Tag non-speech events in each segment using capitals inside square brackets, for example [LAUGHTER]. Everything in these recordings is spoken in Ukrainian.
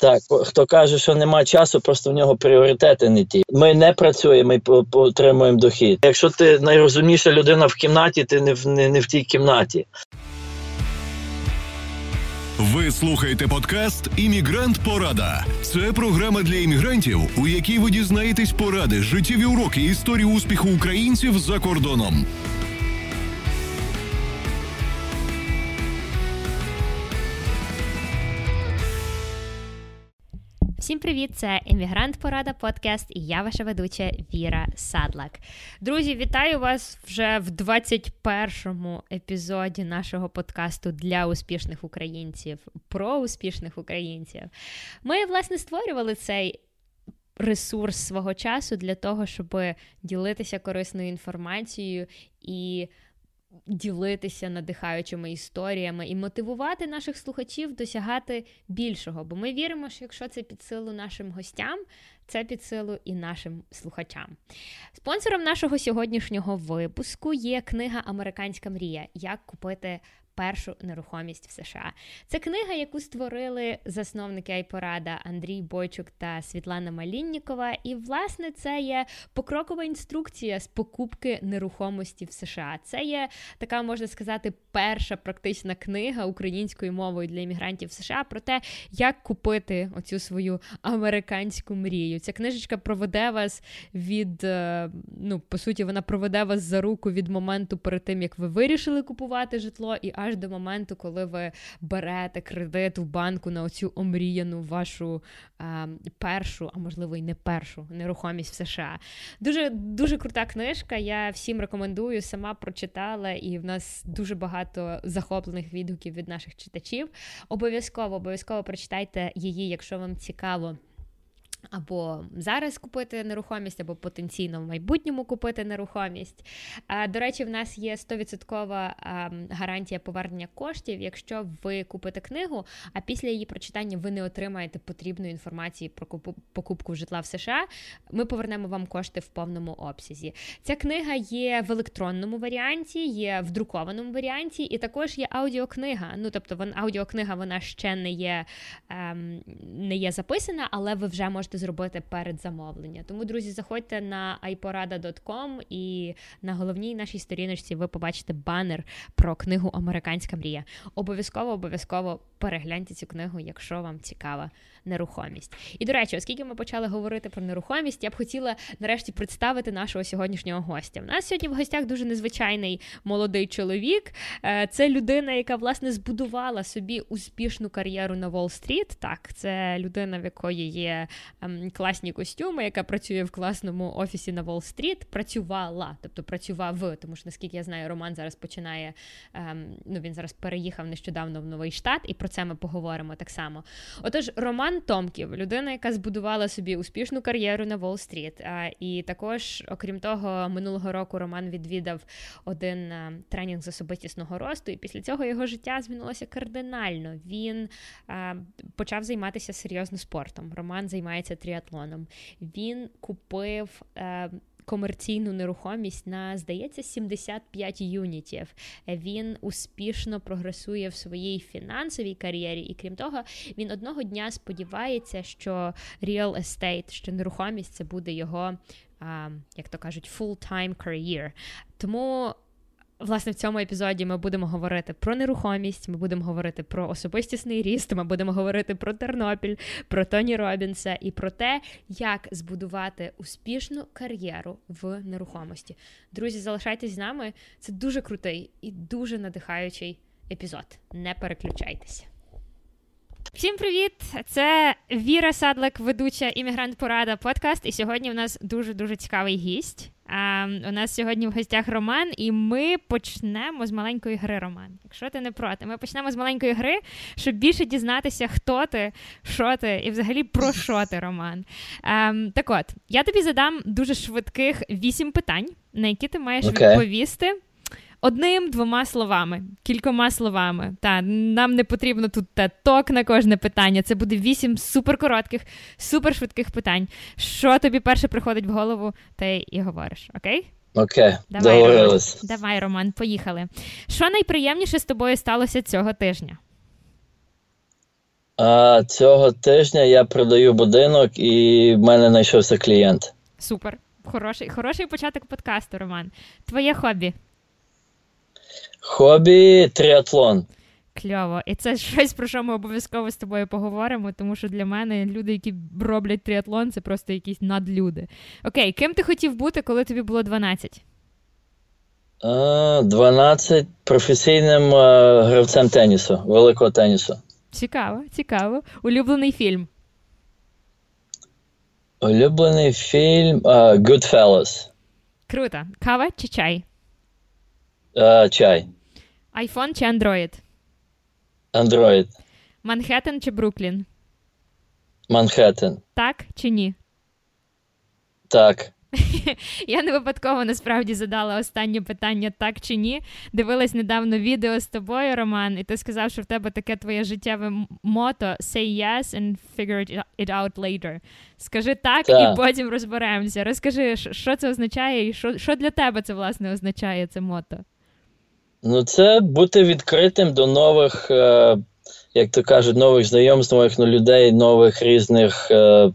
Так, хто каже, що нема часу, просто в нього пріоритети не ті. Ми не працюємо, ми отримуємо дохід. Якщо ти найрозумніша людина в кімнаті, ти не в не, не в тій кімнаті. Ви слухаєте подкаст Іммігрант Порада. Це програма для іммігрантів, у якій ви дізнаєтесь поради, життєві уроки історії успіху українців за кордоном. Всім привіт! Це Емігрант Порада Подкаст і я ваша ведуча Віра Садлак. Друзі, вітаю вас вже в 21-му епізоді нашого подкасту для успішних українців про успішних українців. Ми, власне, створювали цей. Ресурс свого часу для того, щоб ділитися корисною інформацією і ділитися надихаючими історіями і мотивувати наших слухачів досягати більшого. Бо ми віримо, що якщо це під силу нашим гостям, це під силу і нашим слухачам. Спонсором нашого сьогоднішнього випуску є книга Американська мрія. Як купити першу нерухомість в США. Це книга, яку створили засновники Айпорада Андрій Бойчук та Світлана Маліннікова. І, власне, це є покрокова інструкція з покупки нерухомості в США. Це є така, можна сказати, перша практична книга українською мовою для іммігрантів в США про те, як купити оцю свою американську мрію. Ця книжечка проведе вас від, е, ну, по суті, вона проведе вас за руку від моменту перед тим, як ви вирішили купувати житло, і аж аж до моменту, коли ви берете кредит в банку на оцю омріяну вашу а, першу, а можливо й не першу нерухомість в США. Дуже дуже крута книжка. Я всім рекомендую, сама прочитала, і в нас дуже багато захоплених відгуків від наших читачів. Обов'язково обов'язково прочитайте її, якщо вам цікаво. Або зараз купити нерухомість, або потенційно в майбутньому купити нерухомість. До речі, в нас є 100% гарантія повернення коштів, якщо ви купите книгу, а після її прочитання ви не отримаєте потрібної інформації про покупку житла в США. Ми повернемо вам кошти в повному обсязі. Ця книга є в електронному варіанті, є в друкованому варіанті, і також є аудіокнига. Ну тобто, аудіокнига вона ще не є, ем, не є записана, але ви вже можете можете зробити перед замовлення. Тому, друзі, заходьте на iporada.com і на головній нашій сторіночці ви побачите банер про книгу Американська мрія. Обов'язково, обов'язково перегляньте цю книгу, якщо вам цікава нерухомість. І до речі, оскільки ми почали говорити про нерухомість, я б хотіла нарешті представити нашого сьогоднішнього гостя. У нас сьогодні в гостях дуже незвичайний молодий чоловік. Е, це людина, яка власне збудувала собі успішну кар'єру на Уолл-стріт. Так, це людина, в якої є ем, класні костюми, яка працює в класному офісі на Уолл-стріт. Працювала, тобто працював, тому що наскільки я знаю, Роман зараз починає. Ем, ну він зараз переїхав нещодавно в новий штат, і про це ми поговоримо так само. Отож, Роман. Томків, людина, яка збудувала собі успішну кар'єру на Уолл-стріт. І також, окрім того, минулого року Роман відвідав один тренінг з особистісного росту, і після цього його життя змінилося кардинально. Він почав займатися серйозно спортом. Роман займається тріатлоном. Він купив комерційну нерухомість на, здається, 75 юнітів. Він успішно прогресує в своїй фінансовій кар'єрі, і крім того, він одного дня сподівається, що real estate, що нерухомість це буде його, як то кажуть, full-time career. Тому Власне, в цьому епізоді ми будемо говорити про нерухомість, ми будемо говорити про особистісний ріст, ми будемо говорити про Тернопіль, про Тоні Робінса і про те, як збудувати успішну кар'єру в нерухомості. Друзі, залишайтесь з нами. Це дуже крутий і дуже надихаючий епізод. Не переключайтеся. Всім привіт! Це Віра Садлик, ведуча іммігрант Порада подкаст. І сьогодні в нас дуже дуже цікавий гість. А, У нас сьогодні в гостях Роман, і ми почнемо з маленької гри, Роман. Якщо ти не проти, ми почнемо з маленької гри, щоб більше дізнатися, хто ти, що ти і взагалі про що ти, Роман. А, Так от, я тобі задам дуже швидких вісім питань, на які ти маєш okay. відповісти одним двома словами, кількома словами. Та нам не потрібно тут ток на кожне питання. Це буде вісім суперкоротких, супершвидких питань. Що тобі перше приходить в голову, ти і говориш, окей? Окей, Давай, Роман. Давай, Роман, поїхали. Що найприємніше з тобою сталося цього тижня? А цього тижня я продаю будинок і в мене знайшовся клієнт. Супер. Хороший, хороший початок подкасту, Роман. Твоє хобі. Хобі тріатлон. Кльово. І це щось, про що ми обов'язково з тобою поговоримо, тому що для мене люди, які роблять тріатлон, це просто якісь надлюди. Окей, ким ти хотів бути, коли тобі було 12? 12 професійним гравцем тенісу, великого тенісу. Цікаво, цікаво. Улюблений фільм. Улюблений фільм а, Goodfellas. Круто. Кава чи чай? А, чай. Айфон чи Android? Android. Манхеттен чи Бруклін? Манхеттен. Так чи ні? Так. [LAUGHS] Я не випадково насправді задала останнє питання так чи ні. Дивилась недавно відео з тобою, Роман, і ти сказав, що в тебе таке твоє життєве мото say yes and figure it out later. Скажи так, Так. і потім розберемося. Розкажи, що- що це означає, і що, що для тебе це власне означає це мото? Ну, це бути відкритим до нових, е, як то кажуть, нових знайомств, нових ну, людей, нових різних е,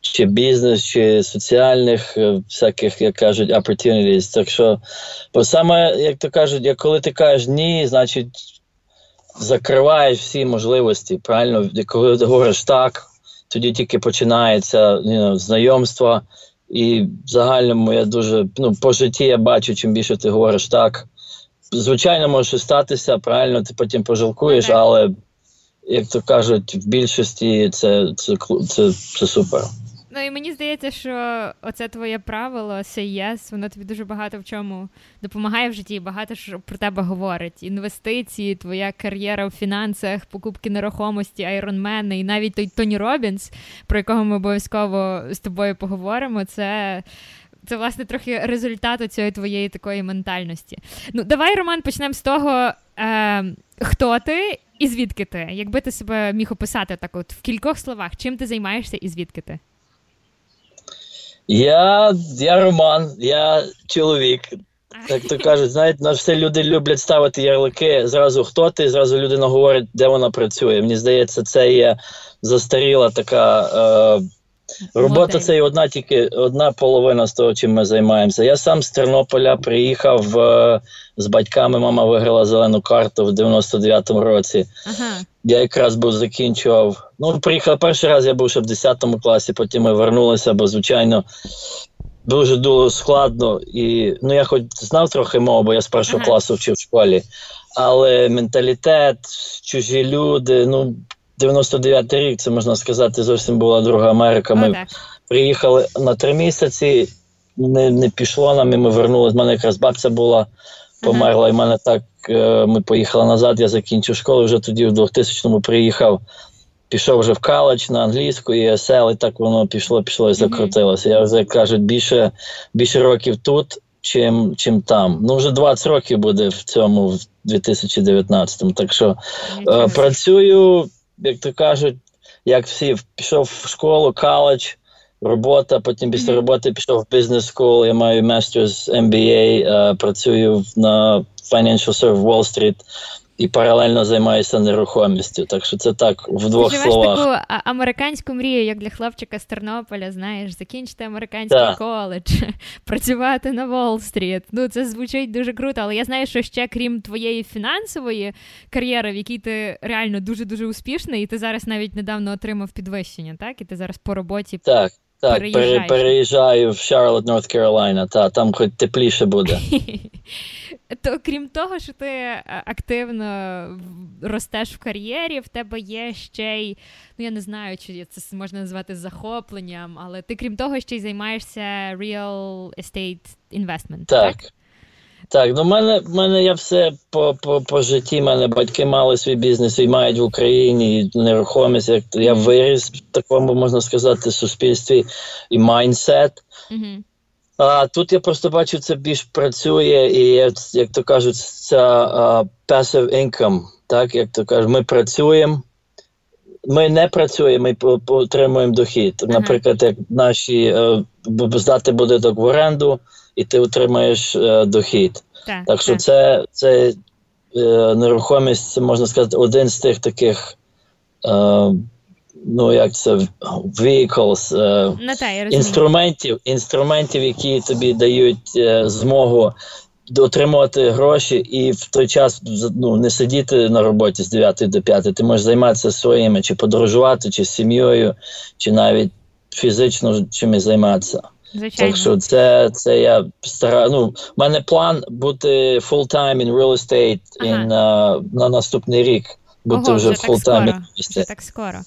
чи бізнес, чи соціальних е, всяких, як кажуть, opportunities. Так що, бо саме, як то кажуть, як коли ти кажеш ні, значить закриваєш всі можливості. Правильно, коли ти говориш так, тоді тільки починається you know, знайомство. І в загальному я дуже ну, по житті я бачу, чим більше ти говориш так. Звичайно, може статися, правильно, ти потім пожалкуєш, але як то кажуть, в більшості це, це, це, це супер. Ну і мені здається, що оце твоє правило say yes, воно тобі дуже багато в чому допомагає в житті, і багато що про тебе говорить. Інвестиції, твоя кар'єра в фінансах, покупки нерухомості, айронмени, і навіть той Тоні Робінс, про якого ми обов'язково з тобою поговоримо. Це. Це, власне, трохи результат цієї твоєї такої ментальності. Ну, давай, Роман, почнемо з того, е, хто ти і звідки ти? Якби ти себе міг описати так, от в кількох словах, чим ти займаєшся і звідки ти? Я, я Роман, я чоловік. Як то кажуть, знаєте, нас все люди люблять ставити ярлики. Зразу хто ти, зразу людина говорить, де вона працює. Мені здається, це є застаріла така е, робота. Це одна тільки одна половина з того, чим ми займаємося. Я сам з Тернополя приїхав е, з батьками. Мама виграла зелену карту в 99-му році. Ага. Я якраз був закінчував. Ну, приїхав перший раз, я був ще в 10 класі, потім ми вернулися, бо, звичайно, дуже дуже складно. І ну, я хоч знав трохи мову, бо я з першого Ага. класу вчив в школі. Але менталітет, чужі люди, ну, 99-й рік, це можна сказати, зовсім була друга Америка. Ми так. приїхали на три місяці, не, не пішло нам, і ми вернулися. У мене якраз бабця була, померла, і в мене так. е, Ми поїхали назад, я закінчив школу, вже тоді в 2000-му приїхав. Пішов вже в коледж на англійську і ESL, і так воно пішло, пішло і закрутилося. Я вже як кажуть, більше, більше років тут, чим, чим там. Ну, вже 20 років буде в цьому, в 2019-му. Так що Е. Працюю, як то кажуть, як всі, пішов в школу, коледж, робота, потім після роботи пішов в бізнес школу, я маю мастерс MBA, е, працюю на Financial Service Wall Street і паралельно займаюся нерухомістю. Так що це так в двох живеш словах. таку американську мрію, як для хлопчика з Тернополя, знаєш, закінчити американський Так. коледж, [LAUGHS] працювати на Уолл-стріт. Ну, це звучить дуже круто, але я знаю, що ще крім твоєї фінансової кар'єри, в якій ти реально дуже-дуже успішний, і ти зараз навіть недавно отримав підвищення, так? І ти зараз по роботі. Так, так, пере, переїжджаю в Шарлот, Норт Каролайна. Та, там хоч тепліше буде. [LAUGHS] То крім того, що ти е, активно ростеш в кар'єрі, в тебе є ще й, ну я не знаю, чи це можна назвати захопленням, але ти крім того, ще й займаєшся real estate investment. Так. Так, ну в мене, в мене я все по, по, по житті. мене батьки мали свій бізнес і мають в Україні і нерухомість. Як я виріс в такому, можна сказати, суспільстві і майндсет. Угу. А тут я просто бачу, це більш працює, і як то кажуть, це а, passive income. Так, як то кажуть, ми працюємо. Ми не працюємо, ми отримуємо дохід. Наприклад, як наші е, здати будинок в оренду, і ти отримаєш е, дохід. Так, Так що так. це, це е, нерухомість, це можна сказати, один з тих таких ну як це vehicles, е, інструментів, інструментів, які тобі дають е, змогу отримувати гроші і в той час ну, не сидіти на роботі з 9 до 5. Ти можеш займатися своїми, чи подорожувати, чи з сім'єю, чи навіть фізично чимось займатися. Звичайно. Так що це це я стара. Ну, в мене план бути full-time in real estate ага. in, uh, на наступний рік. Бути Ого, вже, full-time. Вже так скоро.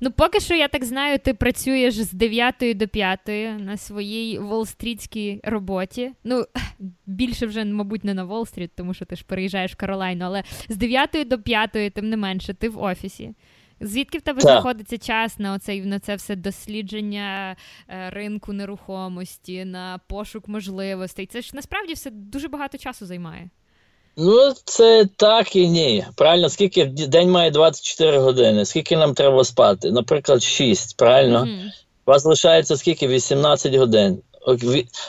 Ну, поки що, я так знаю, ти працюєш з 9 до 5 на своїй волстрітській роботі. Ну, [LAUGHS] більше вже, мабуть, не на Волстріт, тому що ти ж переїжджаєш в Каролайну, але з 9 до 5, тим не менше, ти в офісі. Звідки в тебе так. знаходиться час на оцей на це все дослідження е, ринку нерухомості, на пошук можливостей? Це ж насправді все дуже багато часу займає. Ну, це так і ні. Правильно, скільки день має 24 години, скільки нам треба спати? Наприклад, 6, правильно? Mm-hmm. У вас залишається скільки? 18 годин.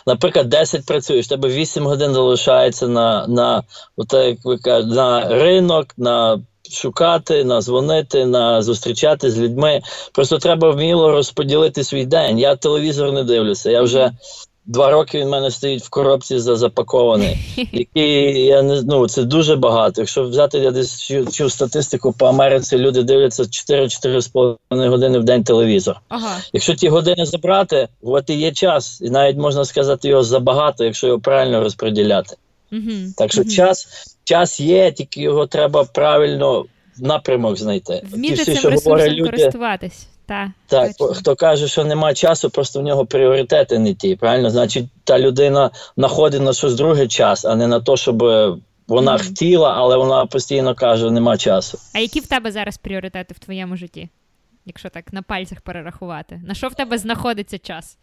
Наприклад, 10 працюєш, тебе 8 годин залишається на на, як ви кажете, на ринок, на шукати, на дзвонити, на зустрічати з людьми. Просто треба вміло розподілити свій день. Я телевізор не дивлюся. Я вже Два роки він в мене стоїть в коробці за запакований. [LAUGHS] Який я не ну це дуже багато. Якщо взяти я десь чув, чув статистику по Америці, люди дивляться 4-4,5 години в день телевізор. Ага. Якщо ті години забрати, от і є час, і навіть можна сказати його забагато, якщо його правильно розподіляти. Угу. Так що угу. час час є, тільки його треба правильно в напрямок знайти. Вміти всі, цим ресурсом люди, користуватись. Так, так хто каже, що нема часу, просто в нього пріоритети не ті. Правильно, значить, та людина знаходить на щось друге час, а не на те, щоб вона mm-hmm. хотіла, але вона постійно каже, нема часу. А які в тебе зараз пріоритети в твоєму житті? Якщо так на пальцях перерахувати, на що в тебе знаходиться час?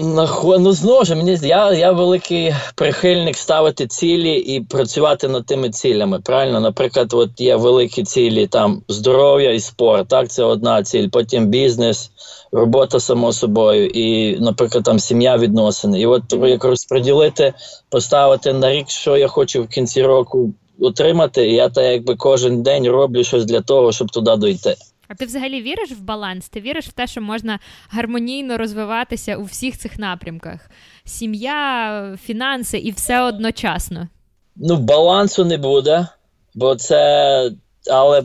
Ну, знову ж мені я я великий прихильник ставити цілі і працювати над тими цілями. Правильно, наприклад, от є великі цілі там здоров'я і спорт. Так, це одна ціль. Потім бізнес, робота само собою, і, наприклад, там сім'я відносини. І от як розподілити, поставити на рік, що я хочу в кінці року отримати. І я так якби кожен день роблю щось для того, щоб туди дойти. А ти взагалі віриш в баланс? Ти віриш в те, що можна гармонійно розвиватися у всіх цих напрямках: сім'я, фінанси і все одночасно? Ну, балансу не буде, бо це але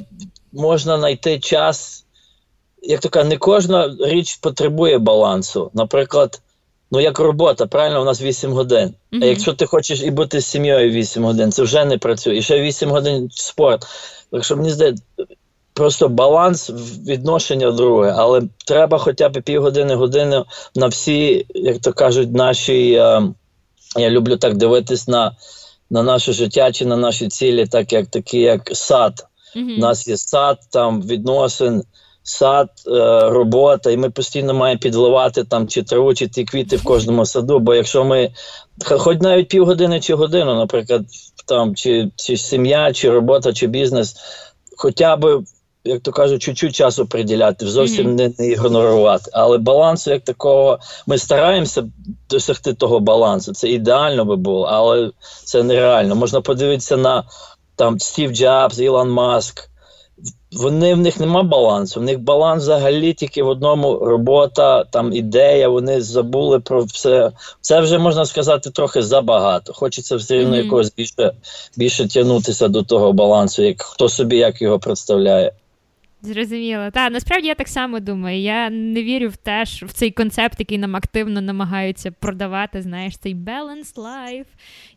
можна знайти час. Як то кажуть, не кожна річ потребує балансу. Наприклад, ну як робота, правильно, у нас 8 годин. Mm-hmm. А якщо ти хочеш і бути з сім'єю 8 годин, це вже не працює. І ще 8 годин спорт. Так що мені здається, просто баланс відношення друге, але треба хоча б півгодини, години на всі, як то кажуть, наші. Е, я люблю так дивитись на на наше життя чи на наші цілі, так як такі, як сад. Mm-hmm. У нас є сад, там відносин, сад, е, робота, і ми постійно маємо підливати там чи траву, чи ті квіти в кожному саду. Бо якщо ми хоч навіть півгодини чи годину, наприклад, там чи, чи сім'я, чи робота, чи бізнес, хоча б як то кажуть, чуть-чуть часу приділяти, зовсім mm-hmm. не, не ігнорувати. Але балансу, як такого, ми стараємося досягти того балансу. Це ідеально би було, але це нереально. Можна подивитися на там Стів Джобс, Ілон Маск. Вони в них нема балансу. В них баланс взагалі тільки в одному робота, там ідея. Вони забули про все. Це вже можна сказати трохи забагато. Хочеться все рівно mm-hmm. якогось більше більше тягнутися до того балансу, як хто собі як його представляє. Зрозуміло. Та насправді я так само думаю. Я не вірю в те, що в цей концепт, який нам активно намагаються продавати, знаєш, цей balanced life.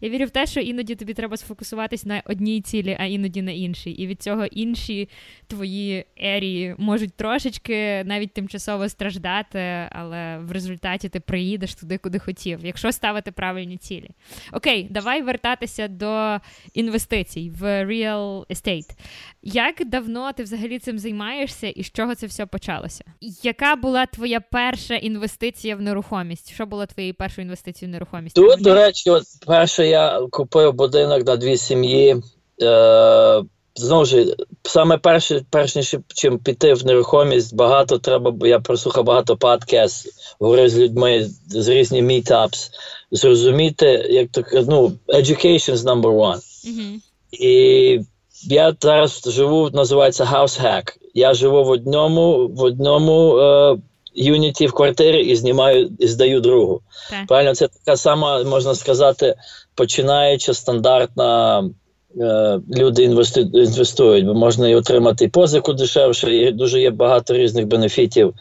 Я вірю в те, що іноді тобі треба сфокусуватись на одній цілі, а іноді на іншій. І від цього інші твої ерії можуть трошечки навіть тимчасово страждати, але в результаті ти приїдеш туди, куди хотів, якщо ставити правильні цілі. Окей, давай вертатися до інвестицій в real estate. Як давно ти взагалі цим займаєшся і з чого це все почалося? Яка була твоя перша інвестиція в нерухомість? Що було твоєю першою інвестицією в нерухомість? Тут, до речі, от перше я купив будинок на дві сім'ї. Е- Знову ж, саме перше, перш ніж чим піти в нерухомість, багато треба, я прослухав багато подкаст, говорив з людьми з різні meetups, зрозуміти, як то ну, education is number one. Mm-hmm. І я зараз живу, називається House Hack. я живу в одному в одному е, юніті в квартирі і знімаю і здаю другу. Так. Правильно, це така сама, можна сказати, починаюча стандартна. е, Люди інвести- інвестують, бо можна і отримати позику дешевше, і дуже є багато різних бенефітів,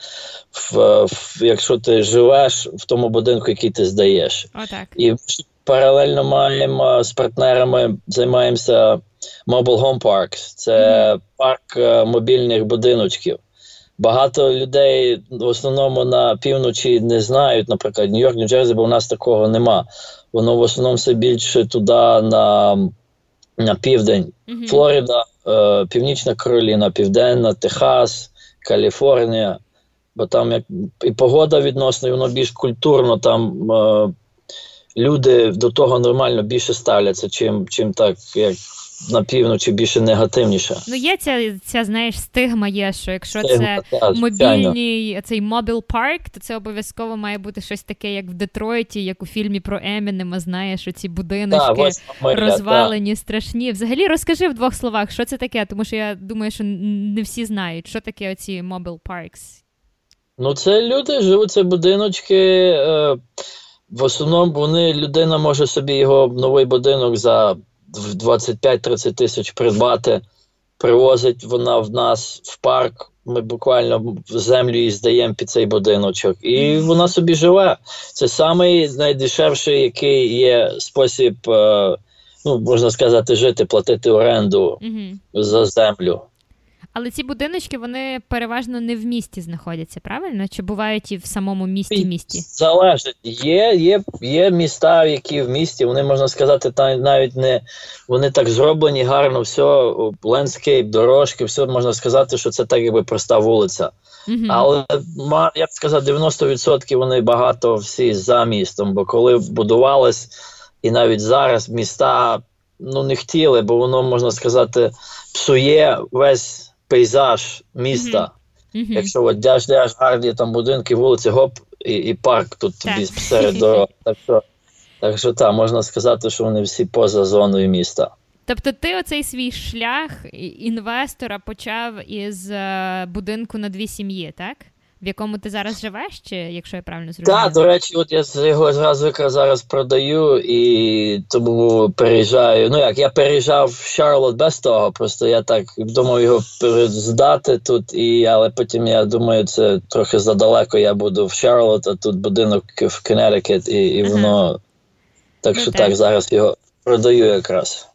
в, в, якщо ти живеш в тому будинку, який ти здаєш. Отак. І паралельно маємо з партнерами займаємося Mobile Home Parks. Це парк е, мобільних будиночків. Багато людей в основному на півночі не знають, наприклад, Нью-Йорк, Нью-Джерсі, бо у нас такого нема. Воно в основному все більше туди на, на південь. Мгм. Флорида, е, Північна Кароліна, Південна, Техас, Каліфорнія. Бо там як і погода відносно, і воно більш культурно, там е, люди до того нормально більше ставляться, чим, чим так, як на півночі більше негативніше. Ну, є ця, ця, знаєш, стигма є, що якщо Це, це та, звичайно. мобільний цей мобіл парк, то це обов'язково має бути щось таке, як в Детройті, як у фільмі про Емінема, знаєш, оці Та, будиночки. восьма миля, та. Розвалені, страшні. Взагалі розкажи в двох словах, що це таке, тому що я думаю, що не всі знають, що таке оці mobile parks. Ну, це люди живуть, це будиночки. Е, в основному вони, людина може собі його новий будинок за в 25-30 тисяч придбати, привозить вона в нас в парк. Ми буквально землю їй здаємо під цей будиночок, і вона собі живе. Це самий найдешевший, який є спосіб, е, ну можна сказати, жити, платити оренду Угу. за землю. Але ці будиночки вони переважно не в місті знаходяться, правильно? Чи бувають і в самому місті місті? Залежить. Є, є, є міста, які в місті, вони можна сказати, та навіть не вони так зроблені гарно, все, лендскейп, дорожки, все можна сказати, що це так, якби проста вулиця. Угу. Але я б сказав, 90% вони багато всі за містом, бо коли будувались, і навіть зараз міста ну не хотіли, бо воно можна сказати псує весь пейзаж міста. Угу. Якщо от дяж дяж гарні там будинки, вулиці, гоп, і, і парк тут тобі серед дороги. [LAUGHS] Так що, так що так, можна сказати, що вони всі поза зоною міста. Тобто ти оцей свій шлях інвестора почав із е, будинку на дві сім'ї, так? В якому ти зараз живеш, чи якщо я правильно зрозуміла? Так, до речі, от я його зразу якраз зараз продаю і тому переїжджаю. Ну як, я переїжджав в Шарлот без того, просто я так думав його здати тут, і, але потім я думаю, це трохи задалеко. Я буду в Шарлот, а тут будинок в Коннектикут, і, і Ага. воно. Так Ну, що так. так, зараз його продаю якраз.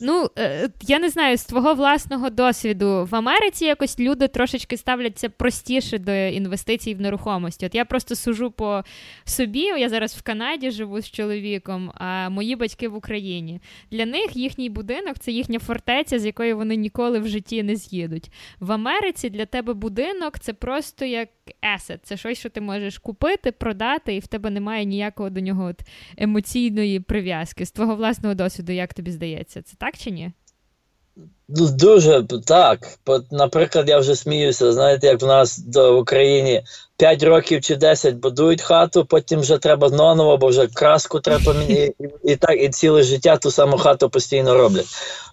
Ну, е, я не знаю, з твого власного досвіду в Америці якось люди трошечки ставляться простіше до інвестицій в нерухомості. От я просто сужу по собі. Я зараз в Канаді живу з чоловіком, а мої батьки в Україні. Для них їхній будинок це їхня фортеця, з якої вони ніколи в житті не з'їдуть. В Америці для тебе будинок це просто як есет. Це щось, що ти можеш купити, продати, і в тебе немає ніякого до нього от емоційної прив'язки. З твого власного досвіду, як тобі здається, це так чи ні? Ну, Дуже так. Наприклад, я вже сміюся. Знаєте, як в нас в Україні 5 років чи 10 будують хату, потім вже треба заново, бо вже краску треба [LAUGHS] поміняти. І, і так, і ціле життя ту саму хату постійно роблять.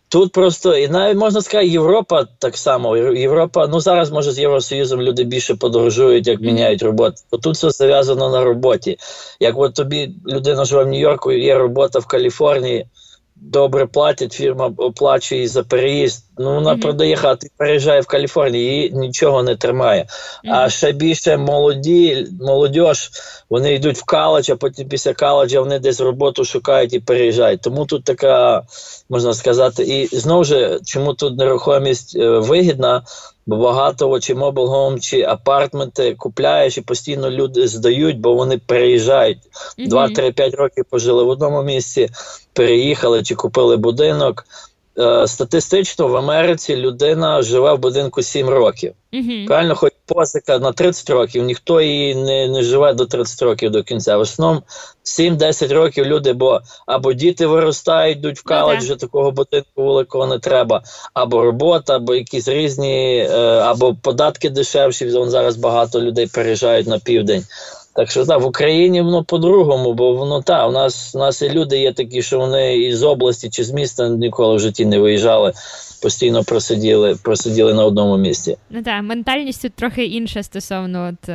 Тут просто, і навіть можна сказати, Європа так само. Європа, ну зараз може з Євросоюзом люди більше подорожують, як міняють роботу. Бо тут все зав'язано на роботі. Як от тобі людина живе в Нью-Йорку, є робота в Каліфорнії добре платять, фірма оплачує за переїзд. Ну, вона Мгм. продає хату переїжджає в Каліфорнію, її нічого не тримає. А ще більше молоді, молодь, вони йдуть в коледж, а потім після коледжа вони десь роботу шукають і переїжджають. Тому тут така, можна сказати, і знову ж, чому тут нерухомість е, вигідна, бо багато чи mobile чи апартменти купляєш і постійно люди здають, бо вони переїжджають. Мгм. 2-3-5 років пожили в одному місці, переїхали чи купили будинок. Е, Статистично в Америці людина живе в будинку 7 років. Правильно, хоч позика на 30 років, ніхто її не, не живе до 30 років до кінця. В основному 7-10 років люди, бо або діти виростають, йдуть в Ну, коледж, так. вже такого будинку великого не треба, або робота, або якісь різні, е, або податки дешевші. Вон зараз багато людей переїжджають на південь. Так що так, в Україні воно по-другому, бо воно та, у нас, у нас і люди є такі, що вони із області чи з міста ніколи в житті не виїжджали. Постійно просиділи просиділи на одному місці. Ну так, ментальність трохи інша стосовно от,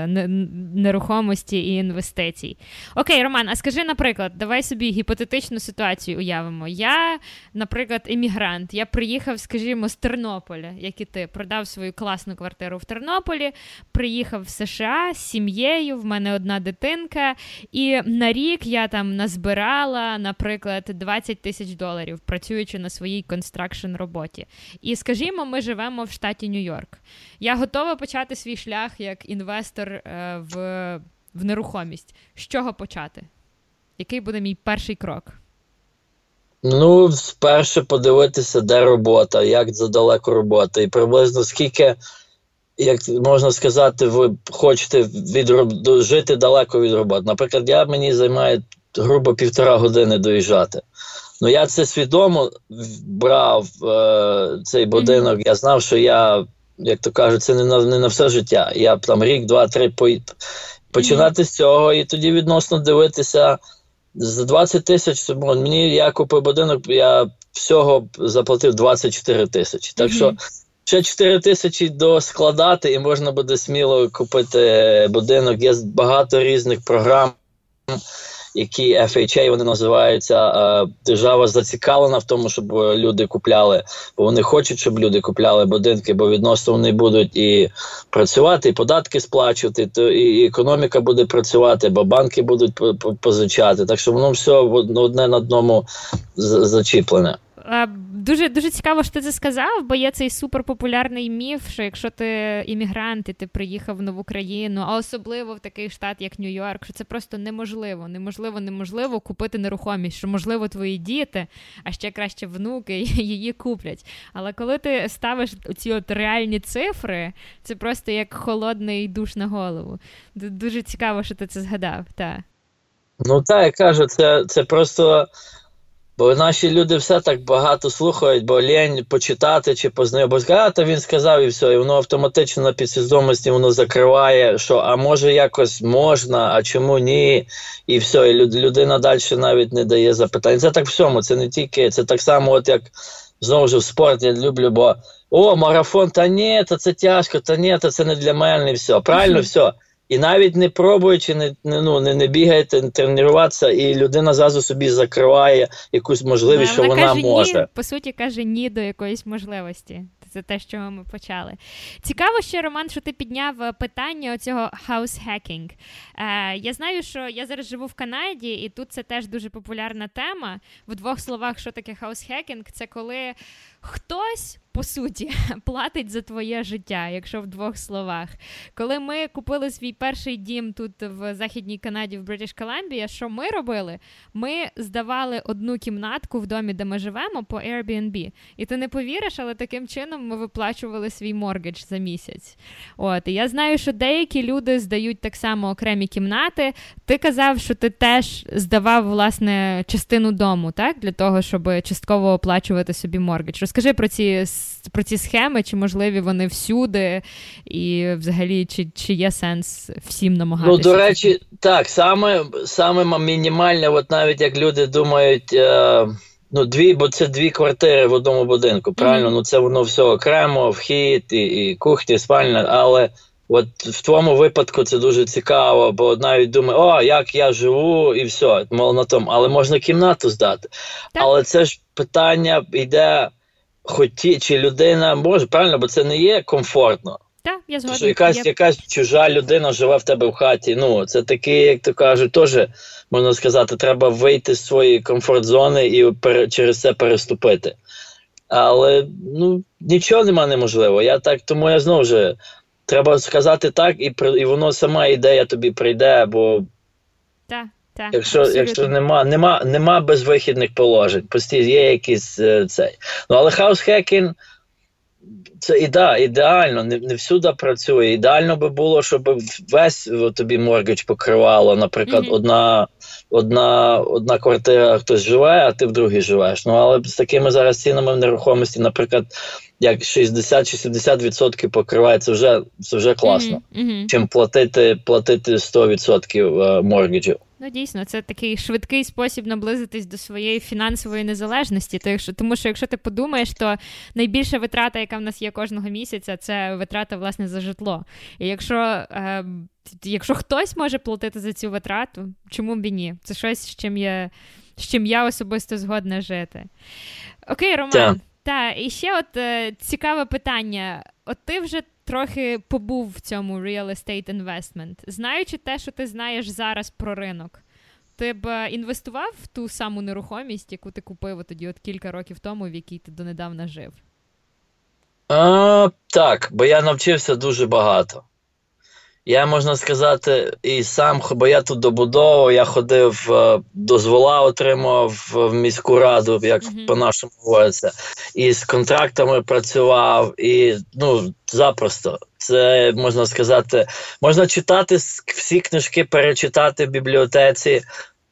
нерухомості і інвестицій. Окей, Роман, а скажи, наприклад, давай собі гіпотетичну ситуацію уявимо. Я, наприклад, емігрант, я приїхав, скажімо, з Тернополя, як і ти, продав свою класну квартиру в Тернополі, приїхав в США з сім'єю, в мене одна дитинка, і на рік я там назбирала, наприклад, 20 тисяч доларів, працюючи на своїй construction роботі. І скажімо, ми живемо в штаті Нью-Йорк. Я готова почати свій шлях як інвестор е, в, в нерухомість. З чого почати? Який буде мій перший крок? Ну, спершу подивитися, де робота, як задалеко робота, і приблизно скільки, як можна сказати, ви хочете від, жити далеко від роботи. Наприклад, я мені займає грубо півтора години доїжджати. Ну я це свідомо брав е, цей будинок. Я знав, що я, як то кажуть, це не на не на все життя. Я там рік, два, три по починати з цього і тоді відносно дивитися за 20 тисяч. Мені я купив будинок, я всього заплатив 24 тисячі. Так що ще 4 тисячі доскладати, і можна буде сміло купити будинок. Є багато різних програм які FHA вони називаються. Е, держава зацікавлена в тому, щоб люди купляли, бо вони хочуть, щоб люди купляли будинки, бо відносно вони будуть і працювати, і податки сплачувати, то і економіка буде працювати, бо банки будуть позичати. Так що воно все одне на одному зачіплене. Дуже дуже цікаво, що ти це сказав, бо є цей суперпопулярний міф, що якщо ти іммігрант і ти приїхав в нову країну, а особливо в такий штат, як Нью-Йорк, що це просто неможливо, неможливо, неможливо купити нерухомість, що можливо твої діти, а ще краще внуки [LAUGHS] її куплять. Але коли ти ставиш ці от реальні цифри, це просто як холодний душ на голову. Дуже цікаво, що ти це згадав. так. Ну так, я кажу, це, це просто. Бо наші люди все так багато слухають, бо лінь почитати чи познайомитися. То він сказав і все, і воно автоматично на підсвідомості воно закриває, що а може якось можна, а чому ні? І все, і людина далі навіть не дає запитань. Це так всьому, це не тільки, це так само, от як знову ж в спорт я люблю, бо о, марафон, та ні, то це тяжко, та ні, то це не для мене, і все. Правильно, все. І навіть не пробуючи, не не, ну, не, не бігаєте, тренуватися, і людина зразу собі закриває якусь можливість, що вона каже, може. Ні, по суті, каже ні до якоїсь можливості. Це те, з чого ми почали. Цікаво ще, Роман, що ти підняв е, питання оцього house hacking. Е, Я знаю, що я зараз живу в Канаді, і тут це теж дуже популярна тема. В двох словах, що таке house hacking? Це коли хтось по суті, [LAUGHS] платить за твоє життя, якщо в двох словах. Коли ми купили свій перший дім тут в Західній Канаді, в British Columbia, що ми робили? Ми здавали одну кімнатку в домі, де ми живемо, по Airbnb. І ти не повіриш, але таким чином ми виплачували свій mortgage за місяць. От, і я знаю, що деякі люди здають так само окремі кімнати. Ти казав, що ти теж здавав власне частину дому, так? Для того, щоб частково оплачувати собі моргідж. Розкажи про ці про ці схеми, чи можливі вони всюди, і взагалі, чи чи є сенс всім намагатися? Ну, до речі, так, саме саме мінімальне, от навіть як люди думають. Е... Ну, дві, бо це дві квартири в одному будинку. Правильно, mm-hmm. ну це воно все окремо, вхід, і і кухня, і спальня. Але от в твоєму випадку це дуже цікаво, бо навіть думає, о, як я живу, і все, мол на тому. Але можна кімнату здати. Так. Але це ж питання йде хоті, чи людина може правильно, бо це не є комфортно. Так, я згодна. Що якась я... якась чужа людина живе в тебе в хаті. Ну, це таке, як то кажуть, теж можна сказати, треба вийти з своєї комфорт-зони і пере, через це переступити. Але ну, нічого нема неможливо. Я так, Тому я знову ж треба сказати так, і і воно сама ідея тобі прийде, бо. Так. Так, якщо якщо нема нема, нема безвихідних положень, постійно є якийсь е, цей. Ну але house hacking це іде, ідеально, не не всюди працює. Ідеально би було, щоб весь о, тобі mortgage покривало. Наприклад, mm-hmm. одна одна одна квартира хтось живе, а ти в другій живеш. Ну але з такими зараз цінами в нерухомості, наприклад, як 60 чи 70% покриває, це вже це вже класно. Mm-hmm. Чим платити платити 100% е, моргіджів. Ну, дійсно, це такий швидкий спосіб наблизитись до своєї фінансової незалежності. Тому що якщо ти подумаєш, то найбільша витрата, яка в нас є кожного місяця, це витрата власне за житло. І якщо е, якщо хтось може платити за цю витрату, чому б і ні? Це щось, з чим я з чим я особисто згодна жити. Окей, Роман. Так, та, і ще от е, цікаве питання. От ти вже трохи побув в цьому real estate investment. Знаючи те, що ти знаєш зараз про ринок, ти б е, інвестував в ту саму нерухомість, яку ти купив тоді от кілька років тому, в якій ти донедавна жив? А, Так, бо я навчився дуже багато. Я можна сказати, і сам, бо я тут добудовував, я ходив, е, дозвола отримав в міську раду, як mm-hmm. по-нашому говориться, і з контрактами працював, і ну, запросто. Це можна сказати, можна читати всі книжки, перечитати в бібліотеці,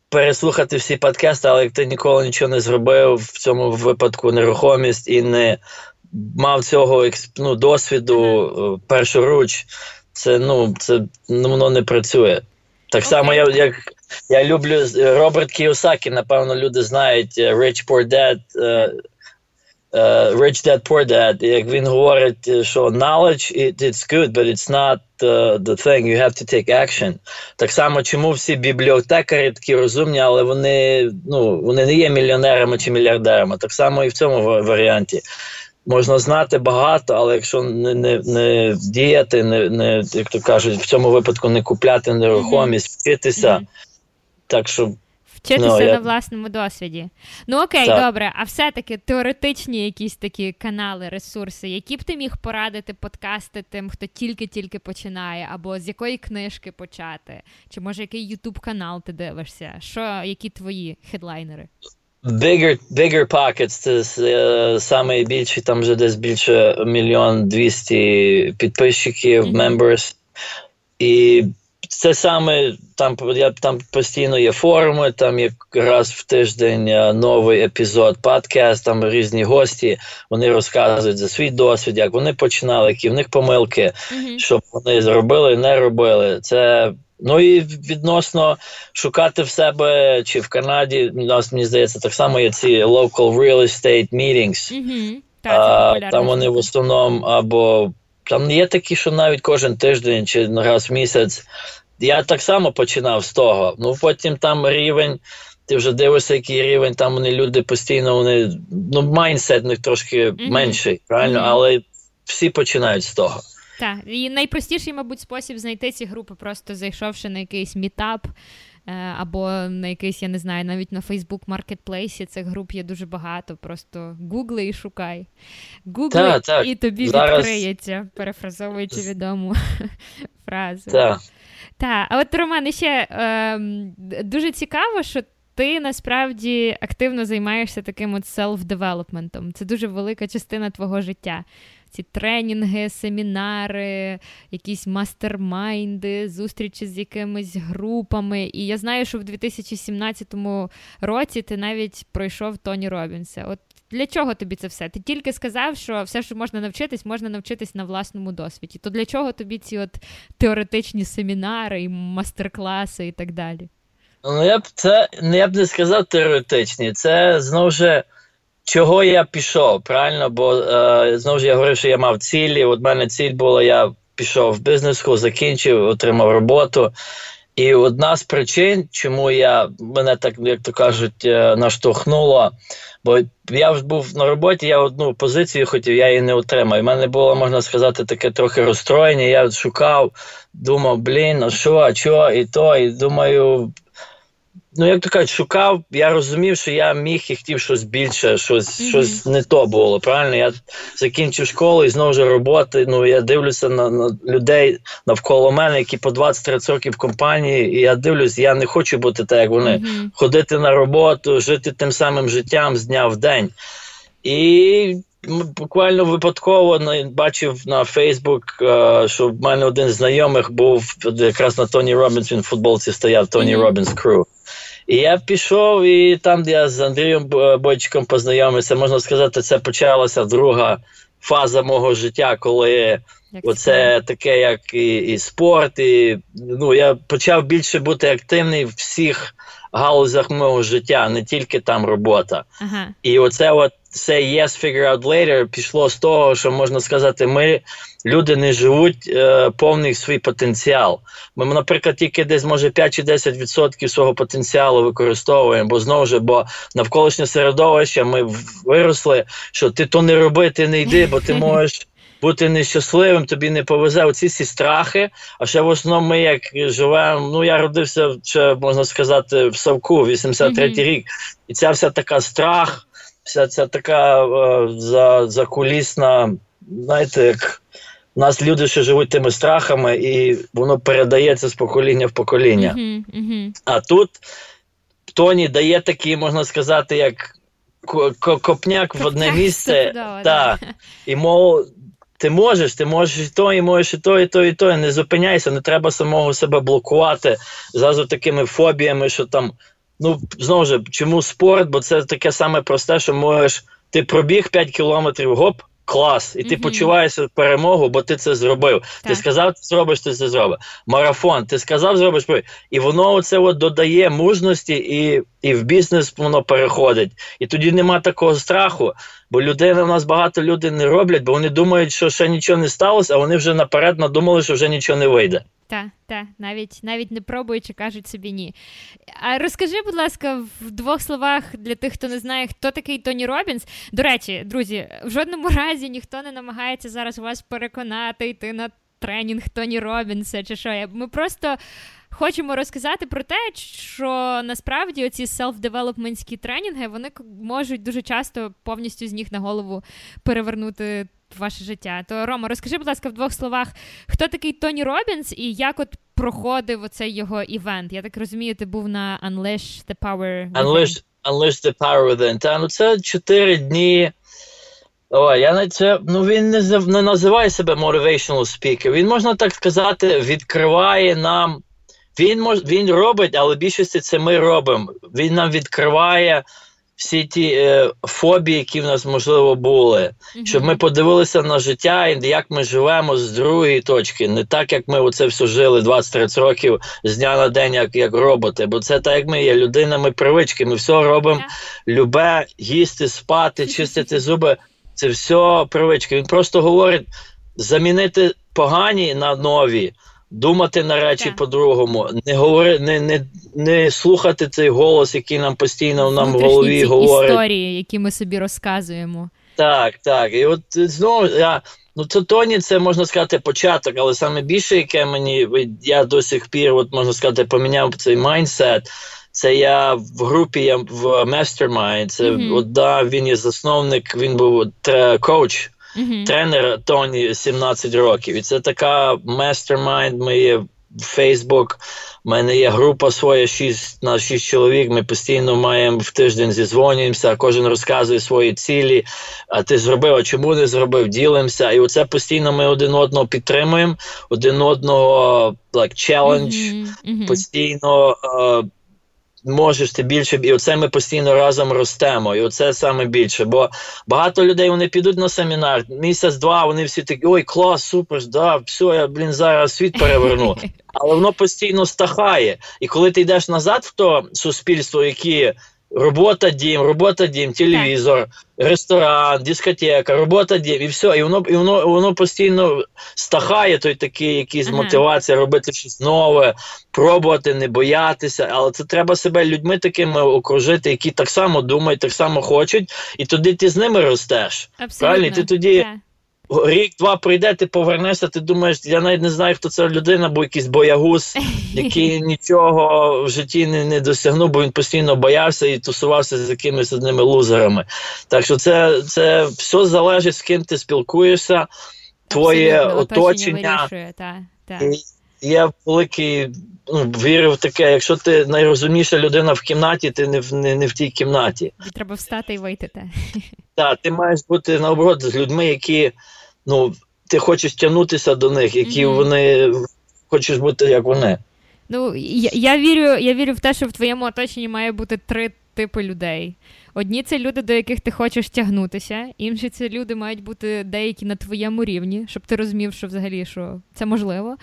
переслухати всі подкасти, але як ти ніколи нічого не зробив в цьому випадку нерухомість і не мав цього ну, досвіду mm-hmm. першоруч це ну, це ну, воно не працює. Так okay. само, я як я люблю Роберт Кіосакі, напевно, люди знають е, Rich Poor Dad, uh, uh, Rich Dad Poor Dad. Як він говорить, що knowledge it, it's good, but it's not uh, the thing. You have to take action. Так само, чому всі бібліотекарі такі розумні, але вони ну, вони не є мільйонерами чи мільярдерами. Так само і в цьому варіанті. Можна знати багато, але якщо не не, не діяти, не, не як то кажуть, в цьому випадку не купляти нерухомість, mm-hmm. вчитися, mm-hmm. так що. Вчитися ну, я... на власному досвіді. Ну окей, так. добре, а все-таки теоретичні якісь такі канали, ресурси, які б ти міг порадити подкасти тим, хто тільки-тільки починає, або з якої книжки почати, чи може який ютуб канал ти дивишся? Що, які твої хедлайнери? Bigger bigger pockets це саме більше, там вже десь більше мільйон двісті підписчиків, mm-hmm. members. І це саме там я там постійно є форуми, там є раз в тиждень uh, новий епізод, подкаст, там різні гості. Вони розказують за свій досвід, як вони починали, які в них помилки, mm-hmm. що вони зробили, не робили. Це Ну і відносно шукати в себе чи в Канаді, нас мені здається, так само є ці local real estate meetings. Mm-hmm. а, Там вони в основному або там є такі, що навіть кожен тиждень чи раз в місяць. Я так само починав з того. Ну потім там рівень. Ти вже дивишся, який рівень, там вони люди постійно, вони ну майндсет у них трошки mm-hmm. менший, правильно, mm-hmm. але всі починають з того. Так, і найпростіший, мабуть, спосіб знайти ці групи, просто зайшовши на якийсь мітап. Е, або на якийсь, я не знаю, навіть на Facebook маркетплейсі цих груп є дуже багато. Просто гугли і шукай. Гугли і тобі Зараз... відкриється, перефразовуючи відому [LAUGHS] фразу. Так. Так, а от Роман, ще е, дуже цікаво, що ти насправді активно займаєшся таким от селф-девелопментом. Це дуже велика частина твого життя ці тренінги, семінари, якісь мастермайнди, зустрічі з якимись групами. І я знаю, що в 2017 році ти навіть пройшов Тоні Робінса. От для чого тобі це все? Ти тільки сказав, що все, що можна навчитись, можна навчитись на власному досвіді. То для чого тобі ці от теоретичні семінари, і мастер-класи і так далі? Ну, я б це я б не сказав теоретичні. Це знову ж чого я пішов, правильно? Бо е, знову ж я говорив, що я мав цілі. От мене ціль була, я пішов в бізнес, закінчив, отримав роботу. І одна з причин, чому я мене так, як то кажуть, е, наштовхнуло, бо я вже був на роботі, я одну позицію хотів, я її не отримав. У мене було, можна сказати, таке трохи розстроєння. Я шукав, думав, блін, а що, а що, і то, і думаю, Ну, як то кажуть, шукав, я розумів, що я міг і хотів щось більше, щось mm-hmm. щось не то було. Правильно? Я закінчив школу і знову ж роботи. Ну, я дивлюся на на людей навколо мене, які по 20-30 років в компанії, і я дивлюсь, я не хочу бути так, як вони, mm-hmm. ходити на роботу, жити тим самим життям з дня в день. І буквально випадково бачив на Фейсбук, що в мене один з знайомих був якраз на Тоні Робінс, він в футболці стояв Tony Robbins Crew. І я пішов, і там, де я з Андрієм Бойчиком познайомився, можна сказати, це почалася друга фаза мого життя, коли Як Оце таке, як і і спорт, і ну я почав більше бути активний в всіх галузях мого життя, не тільки там робота. Ага. І оце от say yes, figure out later пішло з того, що можна сказати, ми люди не живуть е, повний свій потенціал. Ми, наприклад, тільки десь може 5 чи 10% свого потенціалу використовуємо, бо знову ж бо навколишнє середовище ми виросли, що ти то не роби, ти не йди, бо ти [LAUGHS] можеш бути нещасливим, тобі не повезе оці всі страхи. А ще в основному ми як живемо. Ну я родився ще можна сказати в Савку, 83-й mm-hmm. рік, і ця вся така страх, вся ця така е, за, закулісна, знаєте, як. У нас люди ще живуть тими страхами, і воно передається з покоління в покоління. Uh-huh, uh-huh. А тут Тоні дає такий, можна сказати, як копняк в одне місце. Та, І мов ти можеш, ти можеш і то, і можеш і то, і то, і то. Не зупиняйся, не треба самого себе блокувати зразу такими фобіями, що там. Ну, знову ж, чому спорт? Бо це таке саме просте, що можеш. Ти пробіг 5 кілометрів, гоп, клас, і ти mm-hmm. почуваєшся перемогу, бо ти це зробив. Так. Ти сказав, ти зробиш, ти це зробиш. Марафон, ти сказав, зробиш, і воно це от додає мужності, і і в бізнес воно переходить. І тоді нема такого страху. Бо людина у нас багато людей не роблять, бо вони думають, що ще нічого не сталося, а вони вже наперед надумали, що вже нічого не вийде. Так, так, навіть навіть не пробуючи, кажуть собі ні. А розкажи, будь ласка, в двох словах для тих, хто не знає, хто такий Тоні Робінс. До речі, друзі, в жодному [LAUGHS] разі ніхто не намагається зараз вас переконати йти на тренінг Тоні Робінса чи що. Ми просто. Хочемо розказати про те, що насправді оці self-development ські тренінги вони можуть дуже часто повністю з ніг на голову перевернути ваше життя. То Рома, розкажи, будь ласка, в двох словах, хто такий Тоні Робінс і як от проходив оцей його івент? Я так розумію, ти був на Unleash the Power. Unleash, Unleash the Power Within. Та ну це чотири дні. О, я не це ну він не не називає себе motivational speaker. Він можна так сказати, відкриває нам. Він мож, він робить, але більшості це ми робимо. Він нам відкриває всі ті е, фобії, які в нас можливо були, mm-hmm. щоб ми подивилися на життя і як ми живемо з другої точки, не так як ми оце все жили 20-30 років з дня на день, як як роботи. Бо це так, як ми є людинами привички. Ми все робимо yeah. любе їсти, спати, чистити зуби. Це все привички. Він просто говорить замінити погані на нові думати на речі yeah. по-другому, не говори, не не, не слухати цей голос, який нам постійно нам в голові ці говорить. історії, які ми собі розказуємо. Так, так. І от знову я. Ну, це Тоні, це можна сказати початок, але саме більше, яке мені я до сих пір, от можна сказати, поміняв цей майндсет. Це я в групі я в Mastermind, Це mm-hmm. от, да, він є засновник, він був коуч mm-hmm. тренер Тоні 17 років. І це така mastermind. Ми є в Facebook. У мене є група своя 6 на 6 чоловік. Ми постійно маємо в тиждень зізвонюємося, кожен розказує свої цілі. А ти зробив, а чому не зробив? Ділимося. І оце постійно ми один одного підтримуємо, один одного like, challenge, mm-hmm. Mm-hmm. постійно. Uh, можеш ти більше, і оце ми постійно разом ростемо. І оце саме більше. Бо багато людей вони підуть на семінар, місяць-два, вони всі такі, ой, клас, супер, да, все, я блін, зараз світ переверну. [LAUGHS] Але воно постійно стахає. І коли ти йдеш назад в то суспільство, яке Робота дім, робота дім, телевізор, ресторан, дискотека, робота дім, і все. І воно і воно, воно постійно стахає той такий якийсь ага. мотивація робити щось нове, пробувати, не боятися. Але це треба себе людьми такими окружити, які так само думають, так само хочуть, і тоді ти з ними ростеш. Абсолютно. Правильно? І ти тоді. Yeah рік-два пройде, ти повернешся, ти думаєш, я навіть не знаю, хто це людина, бо якийсь боягуз, [LAUGHS] який нічого в житті не не досягнув, бо він постійно боявся і тусувався з якимись одними лузерами. Так що це це все залежить, з ким ти спілкуєшся, твоє Абсолютно, оточення. Вирішує, та, та. Я великий ну, вірив в таке, якщо ти найрозумніша людина в кімнаті, ти не в не, не в тій кімнаті. Треба встати і вийти. Так, ти маєш бути наоборот з людьми, які ну, ти хочеш тягнутися до них, які mm-hmm. вони хочеш бути як вони. Ну, я, я вірю, я вірю в те, що в твоєму оточенні має бути три типи людей. Одні це люди, до яких ти хочеш тягнутися, інші це люди мають бути деякі на твоєму рівні, щоб ти розумів, що взагалі що це можливо.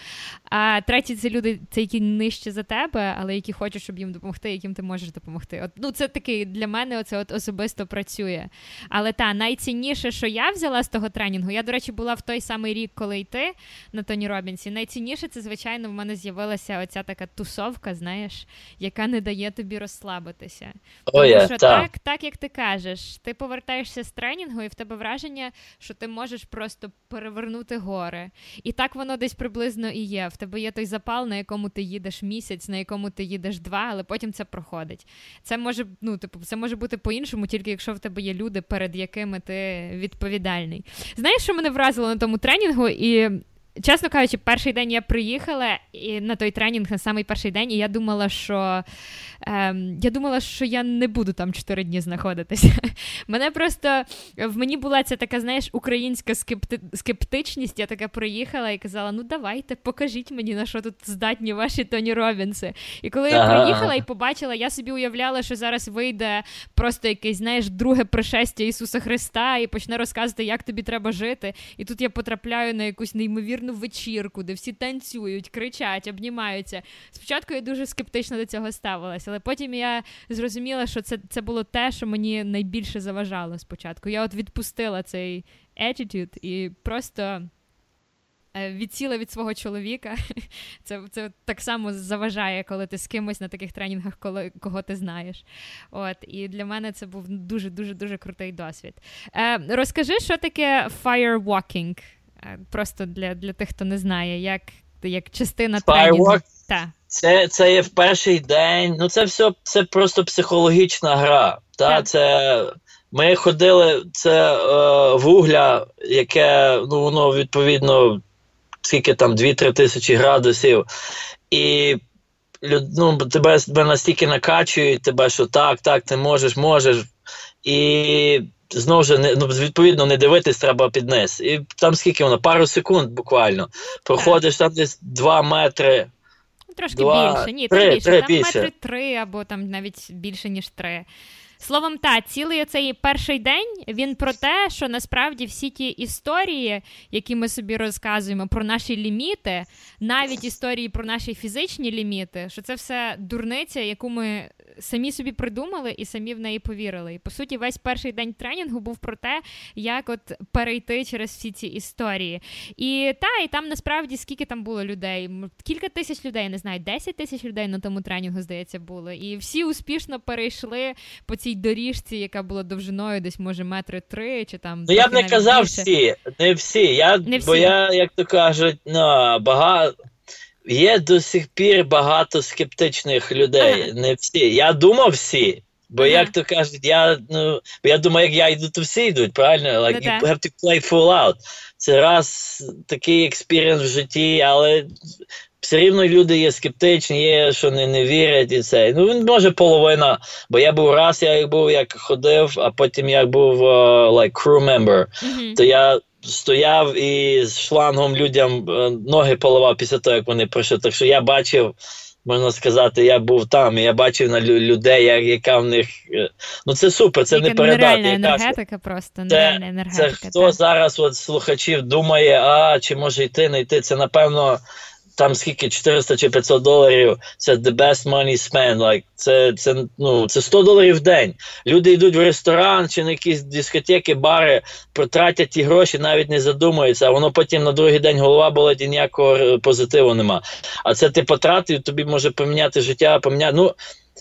А треті це люди, це які нижче за тебе, але які хочуть, щоб їм допомогти, яким ти можеш допомогти. От, Ну, це такий для мене оце от особисто працює. Але та найцінніше, що я взяла з того тренінгу, я, до речі, була в той самий рік, коли йти на Тоні Робінсі. Найцінніше це, звичайно, в мене з'явилася оця така тусовка, знаєш, яка не дає тобі розслабитися. Тому oh, yeah, що та. так, так як ти кажеш, ти повертаєшся з тренінгу, і в тебе враження, що ти можеш просто перевернути гори. І так воно десь приблизно і є. В тебе є той запал, на якому ти їдеш місяць, на якому ти їдеш два, але потім це проходить. Це може ну, типу, це може бути по-іншому, тільки якщо в тебе є люди, перед якими ти відповідальний. Знаєш, що мене вразило на тому тренінгу? І чесно кажучи, перший день я приїхала і на той тренінг на самий перший день, і я думала, що ем, я думала, що я не буду там чотири дні знаходитися. [LAUGHS] Мене просто в мені була ця така, знаєш, українська скепти... скептичність. Я така приїхала і казала: ну давайте, покажіть мені, на що тут здатні ваші Тоні Робінси. І коли я приїхала і побачила, я собі уявляла, що зараз вийде просто якесь, знаєш, друге пришестя Ісуса Христа і почне розказувати, як тобі треба жити. І тут я потрапляю на якусь неймовірну вечірку, де всі танцюють, кричать, обнімаються. Спочатку я дуже скептично до цього ставилася, але потім я зрозуміла, що це це було те, що мені найбільше заважало спочатку. Я от відпустила цей attitude і просто. Відсіла від свого чоловіка. [LAUGHS] Це це так само заважає, коли ти з кимось на таких тренінгах, коли, кого ти знаєш. От, І для мене це був дуже-дуже дуже крутий досвід. Е, Розкажи, що таке firewalking? Просто для для тих, хто не знає, як як частина тренінгу. Та. Це це є в перший день. Ну, це все це просто психологічна гра. Та? Так. Це Ми ходили, це е, вугля, яке ну, воно відповідно скільки там 2-3 тисячі градусів. І ну, тебе, тебе настільки накачують, тебе, що так, так, ти можеш, можеш. І знову ж не ну, відповідно не дивитись треба під низ. І там скільки воно, пару секунд буквально. Проходиш там десь 2 метри. Трошки два, більше, ні, три, більше. Три, там більше. метри три або там навіть більше, ніж три. Словом, та, цілий цей перший день він про те, що насправді всі ті історії, які ми собі розказуємо про наші ліміти, навіть історії про наші фізичні ліміти, що це все дурниця, яку ми самі собі придумали і самі в неї повірили. І по суті, весь перший день тренінгу був про те, як от перейти через всі ці історії. І та, і там насправді скільки там було людей? Кілька тисяч людей, не знаю, 10 тисяч людей на тому тренінгу, здається, було. І всі успішно перейшли по цій доріжці, яка була довжиною, десь може метри три чи там. Ну я б не казав більше. всі, не всі. Я, не всі. Бо я, як то кажуть, ну, багато. Є до сих пір багато скептичних людей. Ага. Не всі. Я думав всі. Бо ага. як то кажуть, я ну я думаю, як я йду, то всі йдуть, правильно? Like, you have to play full out. Це раз такий experience в житті, але все рівно люди є скептичні, є, що не не вірять і це. Ну він може половина. Бо я був раз, я був як ходив, а потім я був uh, like crew member, mm-hmm. то я стояв і з шлангом людям е, ноги поливав після того, як вони пройшли. Так що я бачив, можна сказати, я був там, і я бачив на людей, як, яка в них. Е, ну це супер, це Яка не передати. енергетика просто, це, енергетика. Це хто так. зараз от слухачів думає, а чи може йти, не йти, це напевно там скільки 400 чи 500 доларів, це the best money spent, like, це це, ну, це 100 доларів в день. Люди йдуть в ресторан чи на якісь дискотеки, бари, протратять ті гроші, навіть не задумуються, а воно потім на другий день голова болить і ніякого позитиву нема. А це ти потратив, тобі може поміняти життя, поміняти. ну,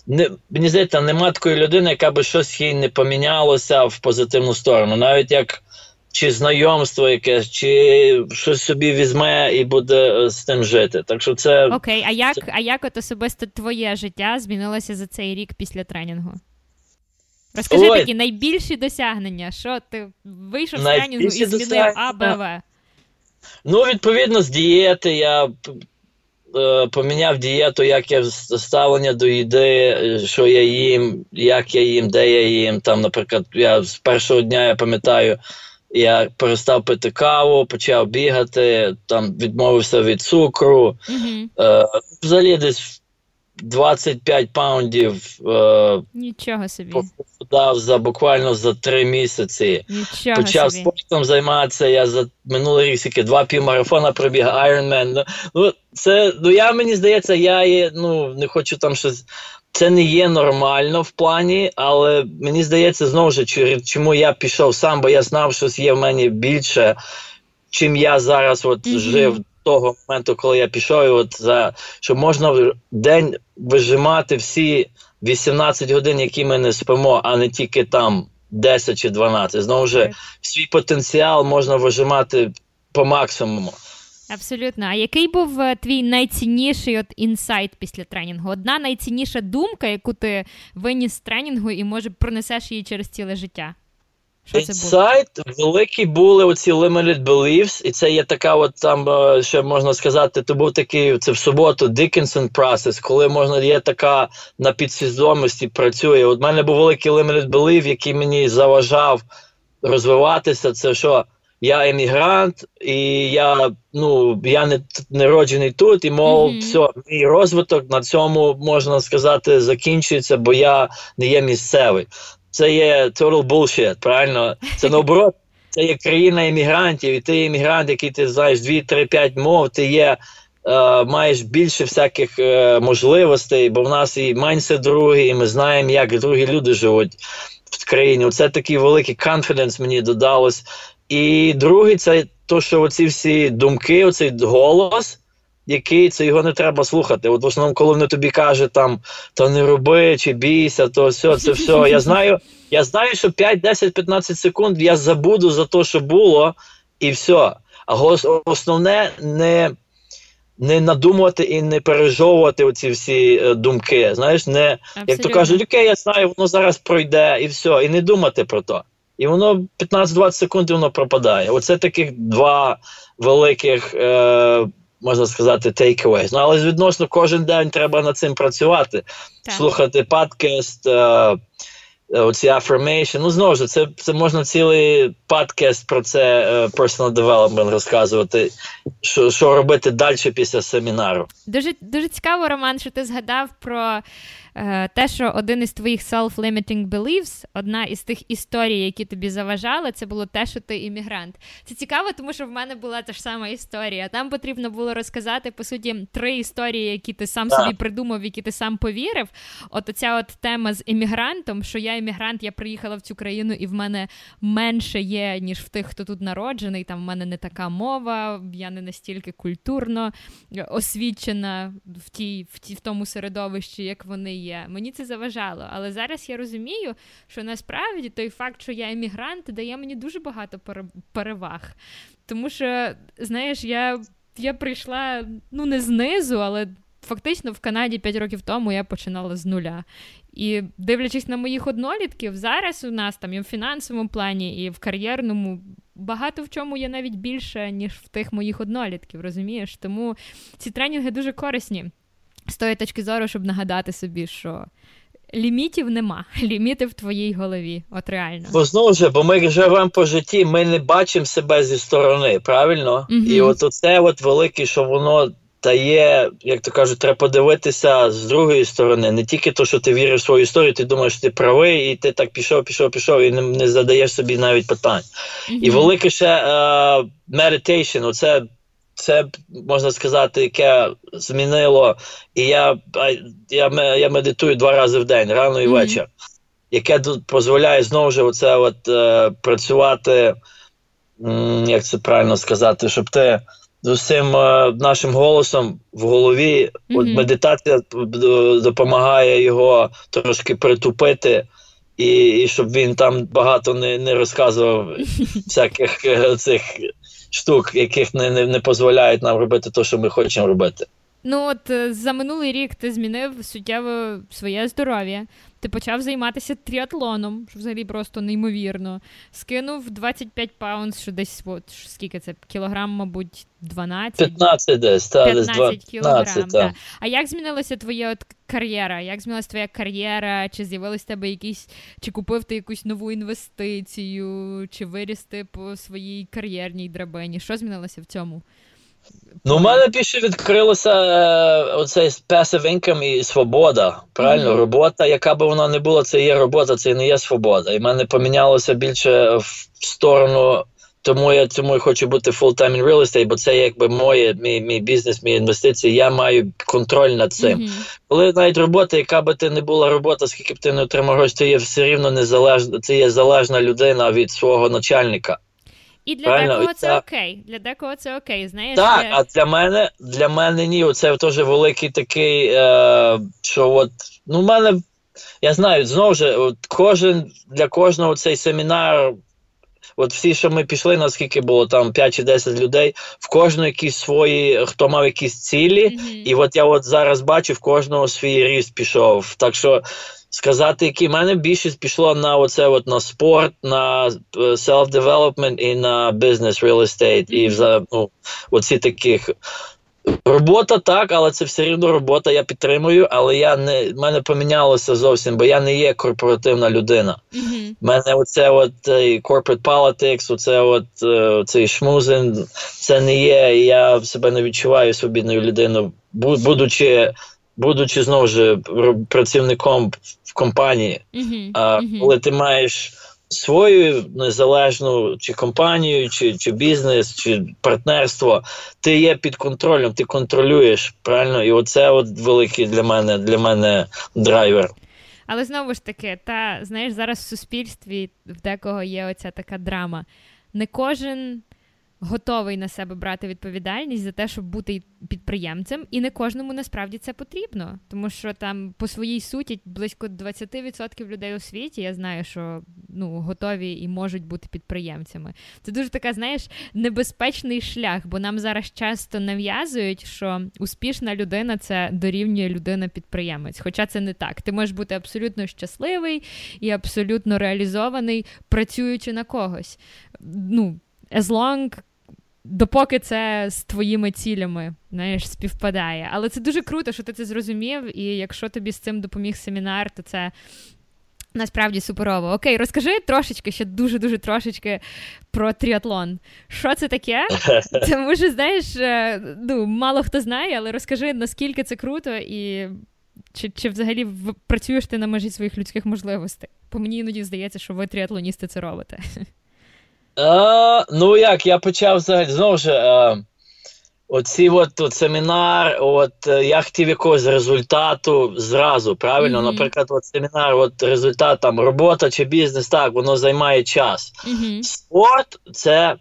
не, Мені здається, нема такої людини, яка би щось їй не помінялося в позитивну сторону. Навіть як чи знайомство якесь, чи щось собі візьме і буде е, з тим жити. Так що це окей. А як це... а як от особисто твоє життя змінилося за цей рік після тренінгу? Розкажи Ой. такі найбільші досягнення, що ти вийшов з тренінгу і змінив А, Б, В? Ну, відповідно, з дієти я е, поміняв дієту, як я ставлення до їди, що я їм, як я їм, де я їм. Там, наприклад, я з першого дня я пам'ятаю. Я перестав пити каву, почав бігати, там відмовився від цукру. Mm-hmm. Е, Взагалі десь 25 паундів е, Нічого собі. похудав за буквально за три місяці. Нічого Почав собі. спортом займатися. Я за минулий рік тільки два півмарафона пробіг Ironman. Ну, Ну, це, ну я мені здається, я є, ну не хочу там щось. Це не є нормально в плані, але мені здається, знову ж чому я пішов сам, бо я знав, що є в мене більше, чим я зараз от Мгм. жив до того моменту, коли я пішов, і от за що можна в день вижимати всі 18 годин, які ми не спимо, а не тільки там 10 чи 12. Знову ж Так. свій потенціал можна вижимати по максимуму. Абсолютно. А який був е, твій найцінніший от інсайт після тренінгу? Одна найцінніша думка, яку ти виніс з тренінгу і може пронесеш її через ціле життя? Що це? Інсайт великі були оці limited beliefs, і це є така, от там е, ще можна сказати, то був такий це в суботу Dickinson process, коли можна є така на підсвідомості працює. От мене був великий limited belief, який мені заважав розвиватися. Це що я емігрант, і я ну я не, не роджений тут, і мов, Мгм. все, мій розвиток на цьому можна сказати закінчується, бо я не є місцевий. Це є total bullshit, правильно? Це [LAUGHS] наоборот, це є країна іммігрантів, і ти іммігрант, який ти знаєш 2-3-5 мов, ти є. е, маєш більше всяких е, можливостей, бо в нас і майнсет другий, і ми знаємо, як другі люди живуть в країні. Оце такий великий confidence мені додалось. І другий це то, що оці всі думки, оцей голос, який це його не треба слухати. От в основному, коли вони тобі кажуть там то не роби чи бійся, то все, це все. Я знаю, я знаю, що 5, 10, 15 секунд я забуду за те, що було, і все. А основне не. Не надумувати і не пережовувати оці всі е, думки. Знаєш, не як то кажуть, окей, я знаю, воно зараз пройде і все, і не думати про то. І воно 15-20 секунд і воно пропадає. Оце таких два великих, е, можна сказати, takeaways. Ну, але відносно кожен день треба над цим працювати, Так. слухати подкаст, е, е, оці affirmation. Ну, знову ж, це, це можна цілий подкаст про це е, personal development розказувати, що, що робити далі після семінару. Дуже, дуже цікаво, Роман, що ти згадав про те, що один із твоїх self-limiting beliefs, одна із тих історій, які тобі заважали, це було те, що ти іммігрант. Це цікаво, тому що в мене була та ж сама історія. Там потрібно було розказати, по суті, три історії, які ти сам собі придумав, які ти сам повірив. От оця от тема з іммігрантом, що я іммігрант, я приїхала в цю країну, і в мене менше є, ніж в тих, хто тут народжений. Там в мене не така мова, я не настільки культурно освічена в тій, в ті, в тому середовищі, як вони є. Мені це заважало. Але зараз я розумію, що насправді той факт, що я емігрант, дає мені дуже багато переваг. Тому що, знаєш, я, я прийшла ну не знизу, але. Фактично в Канаді 5 років тому я починала з нуля. І дивлячись на моїх однолітків, зараз у нас там і в фінансовому плані, і в кар'єрному багато в чому є навіть більше, ніж в тих моїх однолітків, розумієш? Тому ці тренінги дуже корисні з тої точки зору, щоб нагадати собі, що лімітів нема, [LAUGHS] ліміти в твоїй голові. От реально. Бо знову ж, бо ми живемо по житті, ми не бачимо себе зі сторони, правильно? Мгм. І от оце от велике, що воно дає, як то кажуть, треба подивитися з другої сторони. Не тільки то, що ти віриш в свою історію, ти думаєш, що ти правий, і ти так пішов, пішов, пішов, і не, не задаєш собі навіть питань. І велике ще е, meditation, оце це можна сказати, яке змінило. І я, я, я медитую два рази в день, рано і вечір, яке дозволяє знову ж оце от, е, працювати, м, як це правильно сказати, щоб ти з усім е, нашим голосом в голові, от медитація допомагає його трошки притупити. І, і щоб він там багато не, не розказував [LAUGHS] всяких е, цих штук, яких не, не, не дозволяють нам робити те, що ми хочемо робити. Ну от е, за минулий рік ти змінив суттєво своє здоров'я. Ти почав займатися тріатлоном, що взагалі просто неймовірно. Скинув 25 паунд, що десь от, скільки це? Кілограм, мабуть, 12? 15 десь, та, десь 15 кілограм. 12, та. та. А як змінилася твоя от кар'єра? Як змінилася твоя кар'єра? Чи з'явились в тебе якісь, чи купив ти якусь нову інвестицію, чи виріс ти по своїй кар'єрній драбині? Що змінилося в цьому? Ну, у мене більше відкрилося е, оцей passive income і свобода. Правильно, mm-hmm. робота, яка би вона не була, це є робота, це не є свобода. І в мене помінялося більше в сторону. Тому я тому і хочу бути full-time in real estate, бо це якби моє, мій мій бізнес, мій інвестиції. Я маю контроль над цим. Mm-hmm. Коли навіть робота, яка би ти не була робота, скільки б ти не отримав гроші, ти є все рівно незалежна, це є залежна людина від свого начальника. І для Правильно? декого це так. окей. Для декого це окей. Знаєш, Так, я... а для мене для мене ні. Це теж великий такий, е, що от ну в мене я знаю, знову ж от кожен для кожного цей семінар. От всі, що ми пішли, наскільки було там 5 чи 10 людей, в кожного якісь свої, хто мав якісь цілі, mm-hmm. і от я от зараз бачу, в кожного свій ріст пішов. Так що сказати, які в мене більшість пішло на оце от на спорт, на е, self-development і на business, real estate, і за ну, оці таких. Робота так, але це все рівно робота. Я підтримую, але я не в мене помінялося зовсім, бо я не є корпоративна людина. У mm-hmm. мене оце от corporate politics, оце от е, цей шмузин, це не є. Я себе не відчуваю свобідною людиною, будучи будучи знову ж працівником в компанії, а коли ти маєш свою незалежну чи компанію, чи чи бізнес, чи партнерство, ти є під контролем, ти контролюєш правильно, і оце от великий для мене для мене драйвер. Але знову ж таки, та знаєш, зараз в суспільстві в декого є оця така драма. Не кожен готовий на себе брати відповідальність за те, щоб бути підприємцем, і не кожному насправді це потрібно, тому що там по своїй суті близько 20% людей у світі. Я знаю, що ну готові і можуть бути підприємцями. Це дуже така, знаєш, небезпечний шлях, бо нам зараз часто нав'язують, що успішна людина це дорівнює людина-підприємець. Хоча це не так. Ти можеш бути абсолютно щасливий і абсолютно реалізований, працюючи на когось. Ну, as long допоки це з твоїми цілями знаєш, співпадає. Але це дуже круто, що ти це зрозумів, і якщо тобі з цим допоміг семінар, то це. Насправді суперово. Окей, розкажи трошечки, ще дуже-дуже трошечки про тріатлон. Що це таке? [LAUGHS] Тому що, знаєш, е, ну, мало хто знає, але розкажи, наскільки це круто, і чи чи взагалі працюєш ти на межі своїх людських можливостей? По мені іноді здається, що ви тріатлоністи це робите. [LAUGHS] А, Ну як, я почав взагалі знову ж. А, Оці от, от семінар, от е, я хотів якогось результату зразу, правильно? Mm-hmm. Наприклад, от семінар, от результат там робота чи бізнес, так, воно займає час. Mm-hmm. Спорт це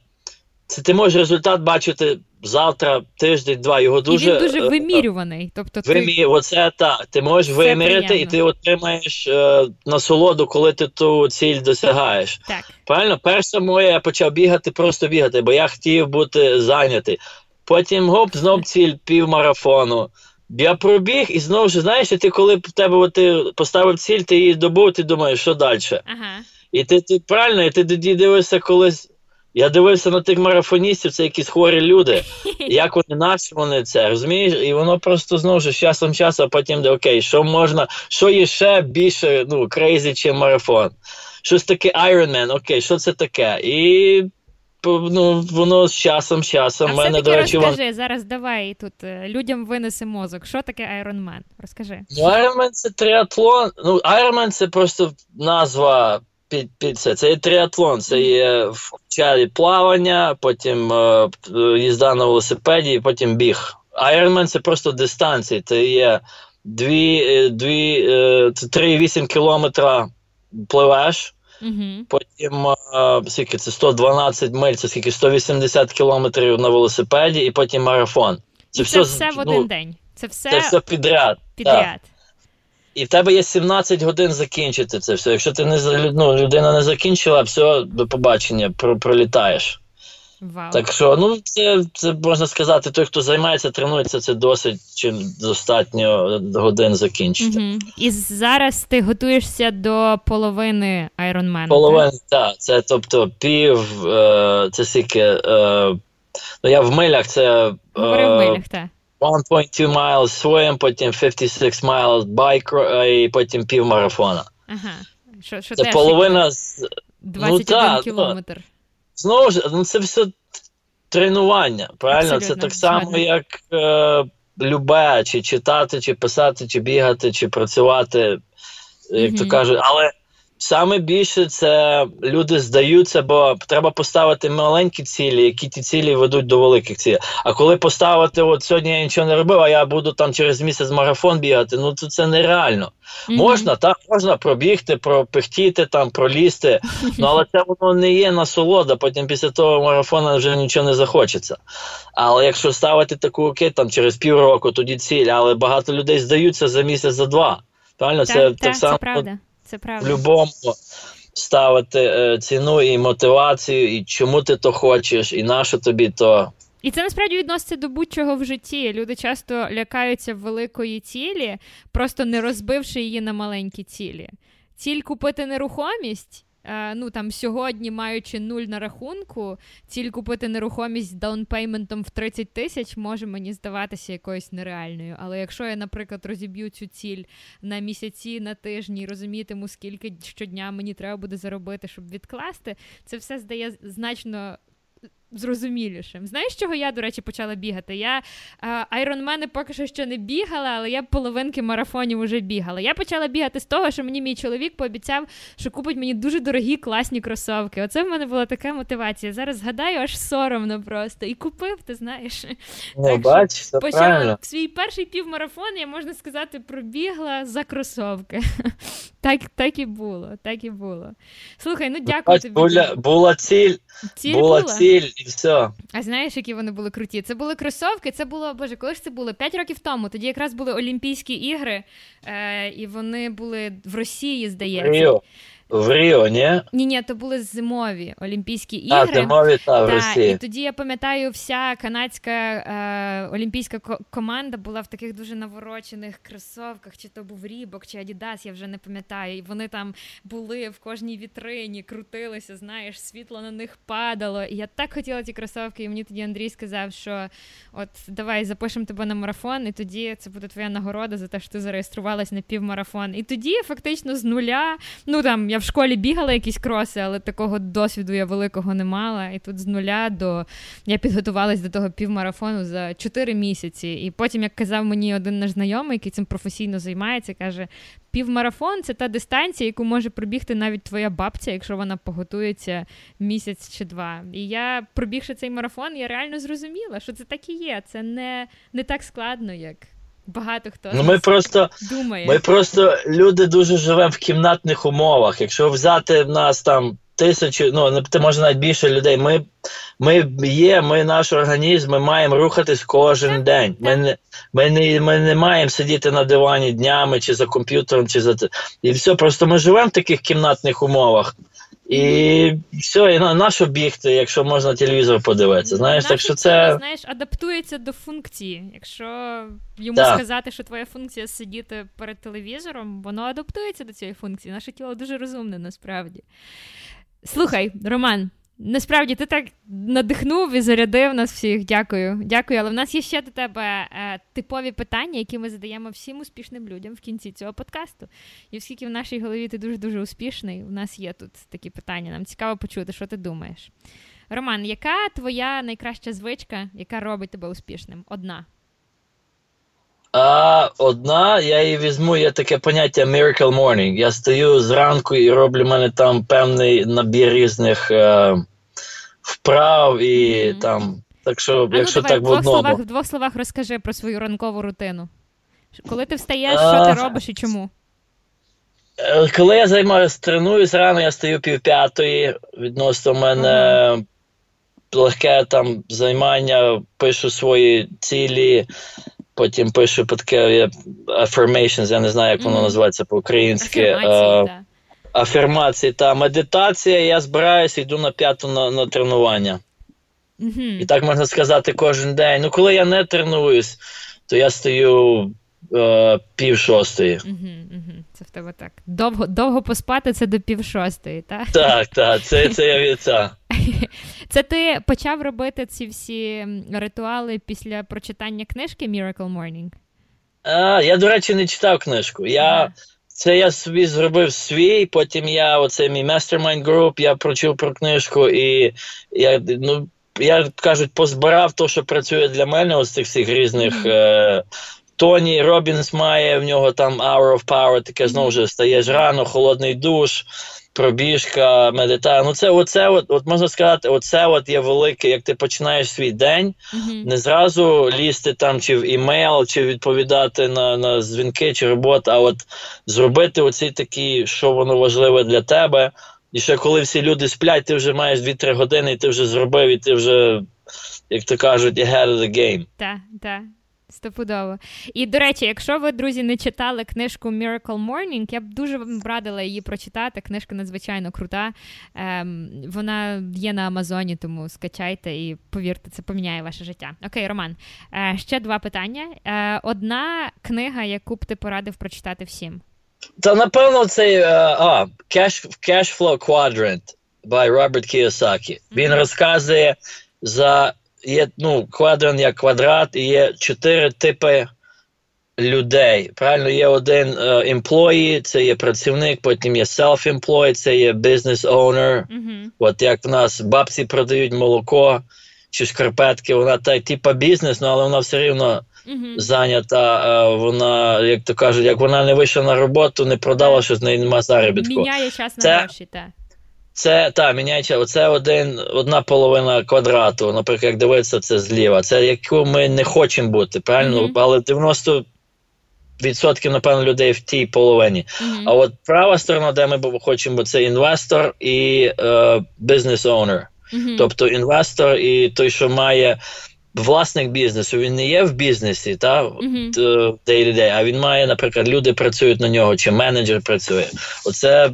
це ти можеш результат бачити завтра, тиждень, два. Його дуже і він дуже е, вимірюваний. Тобто вимі... ти... Оце так. Ти можеш Все виміряти, приємно. і ти отримаєш е, насолоду, коли ти ту ціль досягаєш. Так. Правильно, перше моє я почав бігати, просто бігати, бо я хотів бути зайнятий. Потім гоп, знов ціль півмарафону. Я пробіг, і знову ж знаєш, ти коли в тебе от, ти поставив ціль, ти її добув, ти думаєш, що далі. Ага. І ти, ти правильно, і ти тоді дивишся колись. Я дивився на тих марафоністів, це якісь хворі люди. [LAUGHS] Як вони наші вони це розумієш? І воно просто знову ж часом часу, а потім де окей, що можна, що є ще більше ну, crazy, ніж марафон. Щось таке Ironman, окей, що це таке? І ну, воно з часом, з часом. А мене, до речі, розкажи, вон... зараз давай тут е, людям винеси мозок. Що таке Ironman? Розкажи. Ну, Ironman це триатлон. Ну, Ironman це просто назва під під це. Це є триатлон, це є в чарі плавання, потім е, їзда на велосипеді, потім біг. Ironman це просто дистанції. Це є 3,8 е, кілометра пливеш. Uh-huh. Потім а, е, скільки це 112 миль, це скільки 180 кілометрів на велосипеді, і потім марафон. Це, і все, це все в один ну, день. Це все це все підряд. підряд. Так. І в тебе є 17 годин закінчити це все. Якщо ти не ну, людина не закінчила, все, до побачення, пролітаєш. Вау. Так що, ну, це це можна сказати, той, хто займається, тренується, це досить чи достатньо годин закінчити. Угу. І зараз ти готуєшся до половини Ironman, Половини, так. так. Це тобто пів, е, це скільки, е, ну я в милях це. Говори е, в милях, так. 1.2 miles своїм, потім 56 miles байк і потім півмарафона. Ага. Що, що Це половина з 21 ну, кілометр. Ну, знову ж, ну це все. тренування. Правильно, Абсолютно, це так само, згодна. як е, любе, чи читати, чи писати, чи бігати, чи працювати, як то кажуть. Але саме більше це люди здаються, бо треба поставити маленькі цілі, які ті цілі ведуть до великих цілей. А коли поставити, от сьогодні я нічого не робив, а я буду там через місяць марафон бігати, ну то це нереально. Мгм. Можна, так, можна пробігти, пропихтіти, там, пролізти, ну, але це воно не є насолода, потім після того марафону вже нічого не захочеться. Але якщо ставити таку окей, там через півроку, тоді ціль, але багато людей здаються за місяць, за два. Правильно, Так, це так, так само це правда. Це в правда. любому ставити е, ціну і мотивацію, і чому ти то хочеш, і на що тобі то. І це насправді відноситься до будь-чого в житті. Люди часто лякаються великої цілі, просто не розбивши її на маленькі цілі. Ціль купити нерухомість. Е, Ну там сьогодні, маючи нуль на рахунку, ціль купити нерухомість down payment ом в 30 тисяч може мені здаватися якоюсь нереальною. Але якщо я, наприклад, розіб'ю цю ціль на місяці, на тижні, розумітиму, скільки щодня мені треба буде заробити, щоб відкласти, це все здає значно зрозумілішим. Знаєш, чого я, до речі, почала бігати? Я айронмени поки що ще не бігала, але я половинки марафонів вже бігала. Я почала бігати з того, що мені мій чоловік пообіцяв, що купить мені дуже дорогі класні кросовки. Оце в мене була така мотивація. Зараз згадаю, аж соромно просто. І купив, ти знаєш. Ну, бач, Почала правильно. свій перший півмарафон, я можна сказати, пробігла за кросовки. [LAUGHS] Так, так і було, так і було. Слухай, ну дякую Бач, тобі. була, була ціль, Ціль була була. ціль, і все. А знаєш, які вони були круті? Це були кросовки. Це було, боже, коли ж це було? П'ять років тому. Тоді якраз були Олімпійські ігри, е, і вони були в Росії, здається. В Ріо, ні? Ні, ні, то були зимові Олімпійські ігри. А, зимові, та, в Та, і тоді я пам'ятаю, вся канадська е, олімпійська ко- команда була в таких дуже наворочених кросовках, чи то був Рібок, чи Адідас, я вже не пам'ятаю. І вони там були в кожній вітрині, крутилися, знаєш, світло на них падало. І я так хотіла ті кросовки, і мені тоді Андрій сказав, що от давай запишемо тебе на марафон, і тоді це буде твоя нагорода за те, що ти зареєструвалась на півмарафон. І тоді фактично з нуля, ну там я в школі бігала якісь кроси, але такого досвіду я великого не мала. І тут з нуля до я підготувалась до того півмарафону за 4 місяці. І потім, як казав мені один наш знайомий, який цим професійно займається, каже: півмарафон це та дистанція, яку може пробігти навіть твоя бабця, якщо вона поготується місяць чи два. І я, пробігши цей марафон, я реально зрозуміла, що це так і є. Це не, не так складно, як багато хто Ну, ми просто думає. Ми просто люди дуже живемо в кімнатних умовах. Якщо взяти в нас там тисячі, ну не- ти може навіть більше людей. Ми, ми є, ми наш організм, ми маємо рухатись кожен день. Ми не, ми, не, ми не маємо сидіти на дивані днями чи за комп'ютером, чи за і все. Просто ми живемо в таких кімнатних умовах. І все, і на, на що бігти, якщо можна телевізор подивитися. Знаєш, Наше так що це знаєш, адаптується до функції. Якщо йому Так. сказати, що твоя функція сидіти перед телевізором, воно адаптується до цієї функції. Наше тіло дуже розумне насправді. Слухай, Роман. Насправді ти так надихнув і зарядив нас всіх. Дякую. Дякую. Але в нас є ще до тебе е, типові питання, які ми задаємо всім успішним людям в кінці цього подкасту. І оскільки в нашій голові ти дуже дуже успішний, у нас є тут такі питання. Нам цікаво почути, що ти думаєш. Роман, яка твоя найкраща звичка, яка робить тебе успішним? Одна. А одна, я її візьму, є таке поняття Miracle Morning. Я стою зранку і роблю в мене там певний набір різних е, вправ і Мгм. там. Так що, А ну, якщо давай так в в двох, одному. словах, в двох словах розкажи про свою ранкову рутину. Коли ти встаєш, А. що ти робиш і чому? Е, Коли я займаюся, тренуюсь рано, я стою пів п'ятої. Відносно мене легке там займання, пишу свої цілі, потім пишу таке affirmations, я не знаю, як воно називається по-українськи. Афірмації, Е, афірмації та медитація, я збираюся, йду на п'яту на, на тренування. Угу. І так можна сказати кожен день. Ну, коли я не тренуюсь, то я стою е, пів шостої. Угу, угу. Це в тебе так. Довго, довго поспати це до пів шостої, так? Так, так, це, це я від це. [LAUGHS] Це ти почав робити ці всі ритуали після прочитання книжки Miracle Morning? А, я, до речі, не читав книжку. Я, Це я собі зробив свій, потім я, оце мій mastermind group, я прочив про книжку, і я ну, я кажуть, позбирав то, що працює для мене, ось цих всіх різних. Е, Тоні Робінс має в нього там Hour of Power, таке знову ж стаєш рано, холодний душ, пробіжка, медитація. Ну, це оце, от, от можна сказати, оце от є велике, як ти починаєш свій день, Мгм. не зразу лізти там чи в email, чи відповідати на, на дзвінки, чи роботу, а от зробити оці такі, що воно важливе для тебе. І ще коли всі люди сплять, ти вже маєш 2-3 години, і ти вже зробив, і ти вже, як то кажуть, ahead of the game. Так, так. Стопудово. І до речі, якщо ви, друзі, не читали книжку Miracle Morning, я б дуже вам радила її прочитати. Книжка надзвичайно крута. Ем, вона є на Амазоні, тому скачайте і повірте, це поміняє ваше життя. Окей, Роман. Е, ще два питання. Е, одна книга, яку б ти порадив прочитати всім. Та напевно цей е, а, Cash, Cash Flow Quadrant by Robert Kiyosaki. Він Мгм. розказує за є ну, квадрант як квадрат, і є чотири типи людей. Правильно, є один е, employee, це є працівник, потім є self-employed, це є business owner. Угу. От як в нас бабці продають молоко чи шкарпетки, вона та типа бізнес, ну, але вона все рівно Угу. зайнята. е, Вона, як то кажуть, як вона не вийшла на роботу, не продала, що з неї нема заробітку. Міняє час на гроші, так. Це та міняється. Оце один, одна половина квадрату. Наприклад, як дивитися, це зліва. Це яку ми не хочемо бути, правильно? Мгм. Але 90 відсотків, напевно, людей в тій половині. Угу. А от права сторона, де ми хочемо, бути, це інвестор і е, бізнес-оунер. Тобто інвестор і той, що має власник бізнесу, він не є в бізнесі, та Мгм. т- day to day, а він має, наприклад, люди працюють на нього, чи менеджер працює. Оце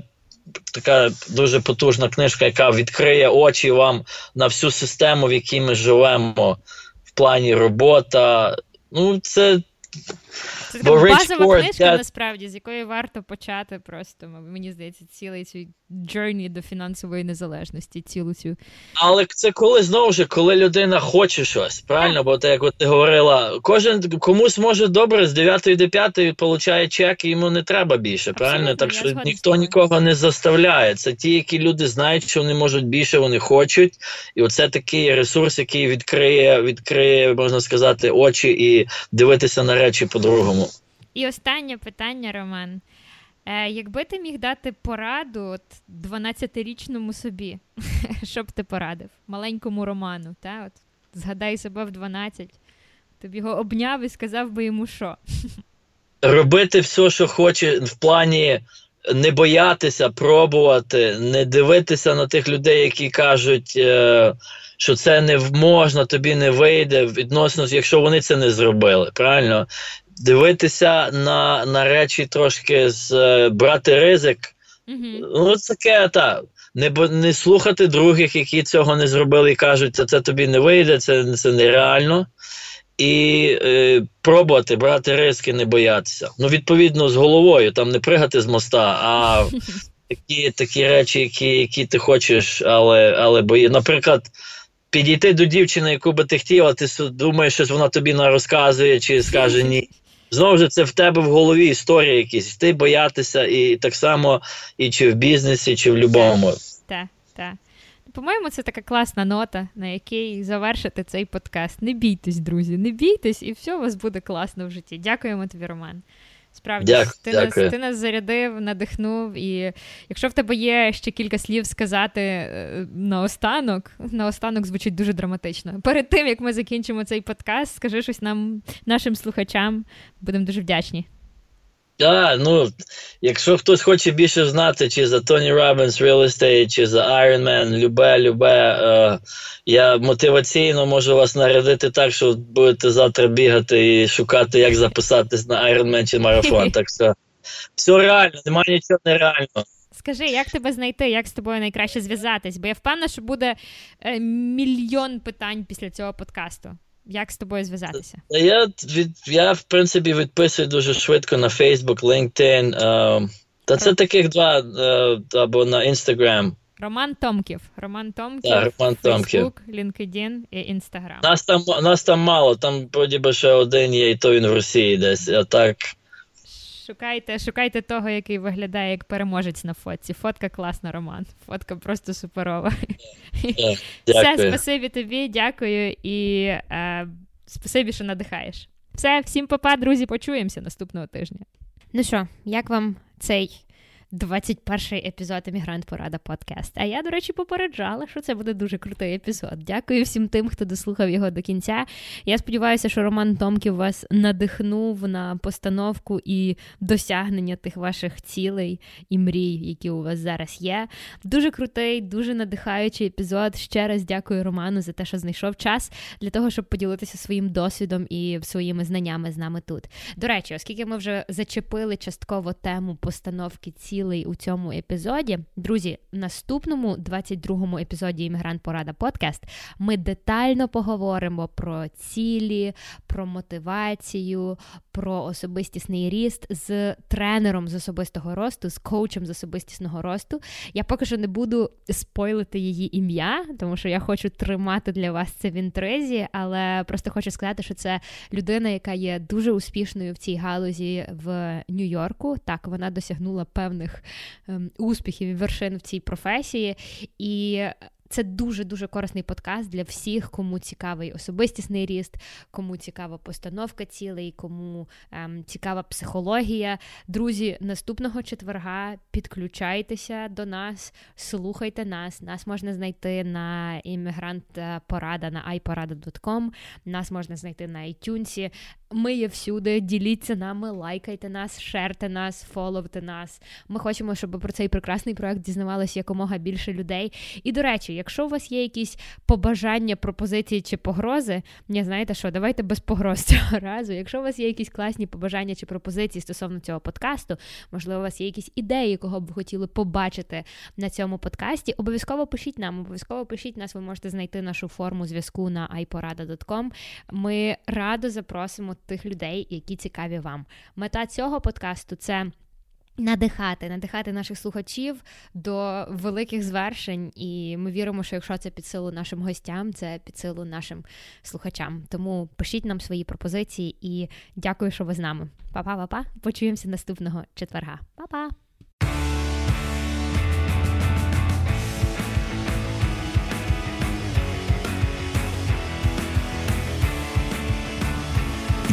така дуже потужна книжка, яка відкриє очі вам на всю систему, в якій ми живемо, в плані робота. Ну, це Це така базова Ford, книжка, я- насправді, з якої варто почати просто, мені здається, цілий цей journey до фінансової незалежності, цілу цю. Але це коли знову ж коли людина хоче щось, правильно? Бо так, як от ти говорила, кожен комусь може добре з 9 до 5 получає чек, і йому не треба більше, правильно? Абсолютно, Так що ніхто нікого не заставляє. Це ті, які люди знають, що вони можуть більше, вони хочуть. І оце такий ресурс, який відкриє, відкриє, можна сказати, очі і дивитися на речі по-другому. І останнє питання, Роман. Е, якби ти міг дати пораду от 12-річному собі, [LAUGHS] що б ти порадив? Маленькому Роману, та? От, згадай себе в 12, ти б його обняв і сказав би йому що? робити все, що хоче, в плані не боятися, пробувати, не дивитися на тих людей, які кажуть, е, що це не можна, тобі не вийде, відносно, якщо вони це не зробили. Правильно? Дивитися на, на речі трошки з е, брати ризик. Угу. Ну, це таке та. Не, не слухати других, які цього не зробили, і кажуть, це, це тобі не вийде, це, це нереально. І е, пробувати брати риски, не боятися. Ну, відповідно, з головою, там не пригати з моста, а [LAUGHS] такі, такі речі, які, які ти хочеш, але, але бої. Наприклад, підійти до дівчини, яку би ти хотів, а ти думаєш, що вона тобі розказує чи скаже ні. Знову ж це в тебе в голові історія якісь. Ти боятися, і так само і чи в бізнесі, чи в будь-якому. Так, так. По-моєму, це така класна нота, на якій завершити цей подкаст. Не бійтесь, друзі, не бійтесь, і все у вас буде класно в житті. Дякуємо тобі, Роман. Справді, Дякую, ти, дякую. Нас, ти нас зарядив, надихнув. І якщо в тебе є ще кілька слів сказати е, наостанок, наостанок звучить дуже драматично. Перед тим як ми закінчимо цей подкаст, скажи щось нам, нашим слухачам. Будемо дуже вдячні. Так, ну, якщо хтось хоче більше знати, чи за Тоні Робінс Real Estate, чи за Iron Man, любе, любе, е, я мотиваційно можу вас нарядити так, що будете завтра бігати і шукати, як записатись на Iron Man чи марафон. [LAUGHS] Так що все реально, немає нічого нереального. Скажи, як тебе знайти, як з тобою найкраще зв'язатись? Бо я впевнена, що буде е, мільйон питань після цього подкасту. Як з тобою зв'язатися? Я, від, я, в принципі, відписую дуже швидко на Facebook, LinkedIn. Е, та це таких два, е, або на Instagram. Роман Томків. Роман Томків, Так, Роман Томків. Facebook, LinkedIn і Instagram. Нас там, нас там мало, там вроді би ще один є, і то він в Росії десь. А так, Шукайте, шукайте того, який виглядає як переможець на фотці. Фотка класна, Роман. Фотка просто суперова. [LAUGHS] Все, спасибі тобі, дякую і е, спасибі, що надихаєш. Все, всім папа, друзі, почуємося наступного тижня. Ну що, як вам цей 21-й епізод Емігрант Порада Подкаст. А я, до речі, попереджала, що це буде дуже крутий епізод. Дякую всім тим, хто дослухав його до кінця. Я сподіваюся, що Роман Томків вас надихнув на постановку і досягнення тих ваших цілей і мрій, які у вас зараз є. Дуже крутий, дуже надихаючий епізод. Ще раз дякую Роману за те, що знайшов час для того, щоб поділитися своїм досвідом і своїми знаннями з нами тут. До речі, оскільки ми вже зачепили частково тему постановки цілей, цілий у цьому епізоді. Друзі, в наступному 22-му епізоді Іммігрант Порада Подкаст ми детально поговоримо про цілі, про мотивацію, про особистісний ріст з тренером з особистого росту, з коучем з особистісного росту. Я поки що не буду спойлити її ім'я, тому що я хочу тримати для вас це в інтризі, але просто хочу сказати, що це людина, яка є дуже успішною в цій галузі в Нью-Йорку. Так, вона досягнула певних ем, успіхів і вершин в цій професії. І це дуже дуже корисний подкаст для всіх, кому цікавий особистісний ріст, кому цікава постановка цілей, кому ем, цікава психологія. Друзі, наступного четверга підключайтеся до нас, слухайте нас. Нас можна знайти на іммігрант порада на iPorada.com, Нас можна знайти на iTunes. Ми є всюди. Діліться нами, лайкайте нас, шерте нас, фоловте нас. Ми хочемо, щоб про цей прекрасний проект дізнавалося якомога більше людей. І до речі, якщо у вас є якісь побажання, пропозиції чи погрози, не знаєте що, давайте без погроз [LAUGHS] цього разу. Якщо у вас є якісь класні побажання чи пропозиції стосовно цього подкасту, можливо, у вас є якісь ідеї, кого б ви хотіли побачити на цьому подкасті. Обов'язково пишіть нам, обов'язково пишіть нас. Ви можете знайти нашу форму зв'язку на iporada.com. Ми радо запросимо тих людей, які цікаві вам. Мета цього подкасту це. Надихати, надихати наших слухачів до великих звершень, і ми віримо, що якщо це під силу нашим гостям, це під силу нашим слухачам. Тому пишіть нам свої пропозиції і дякую, що ви з нами. Па-па-па-па. Почуємося наступного четверга. Па-па!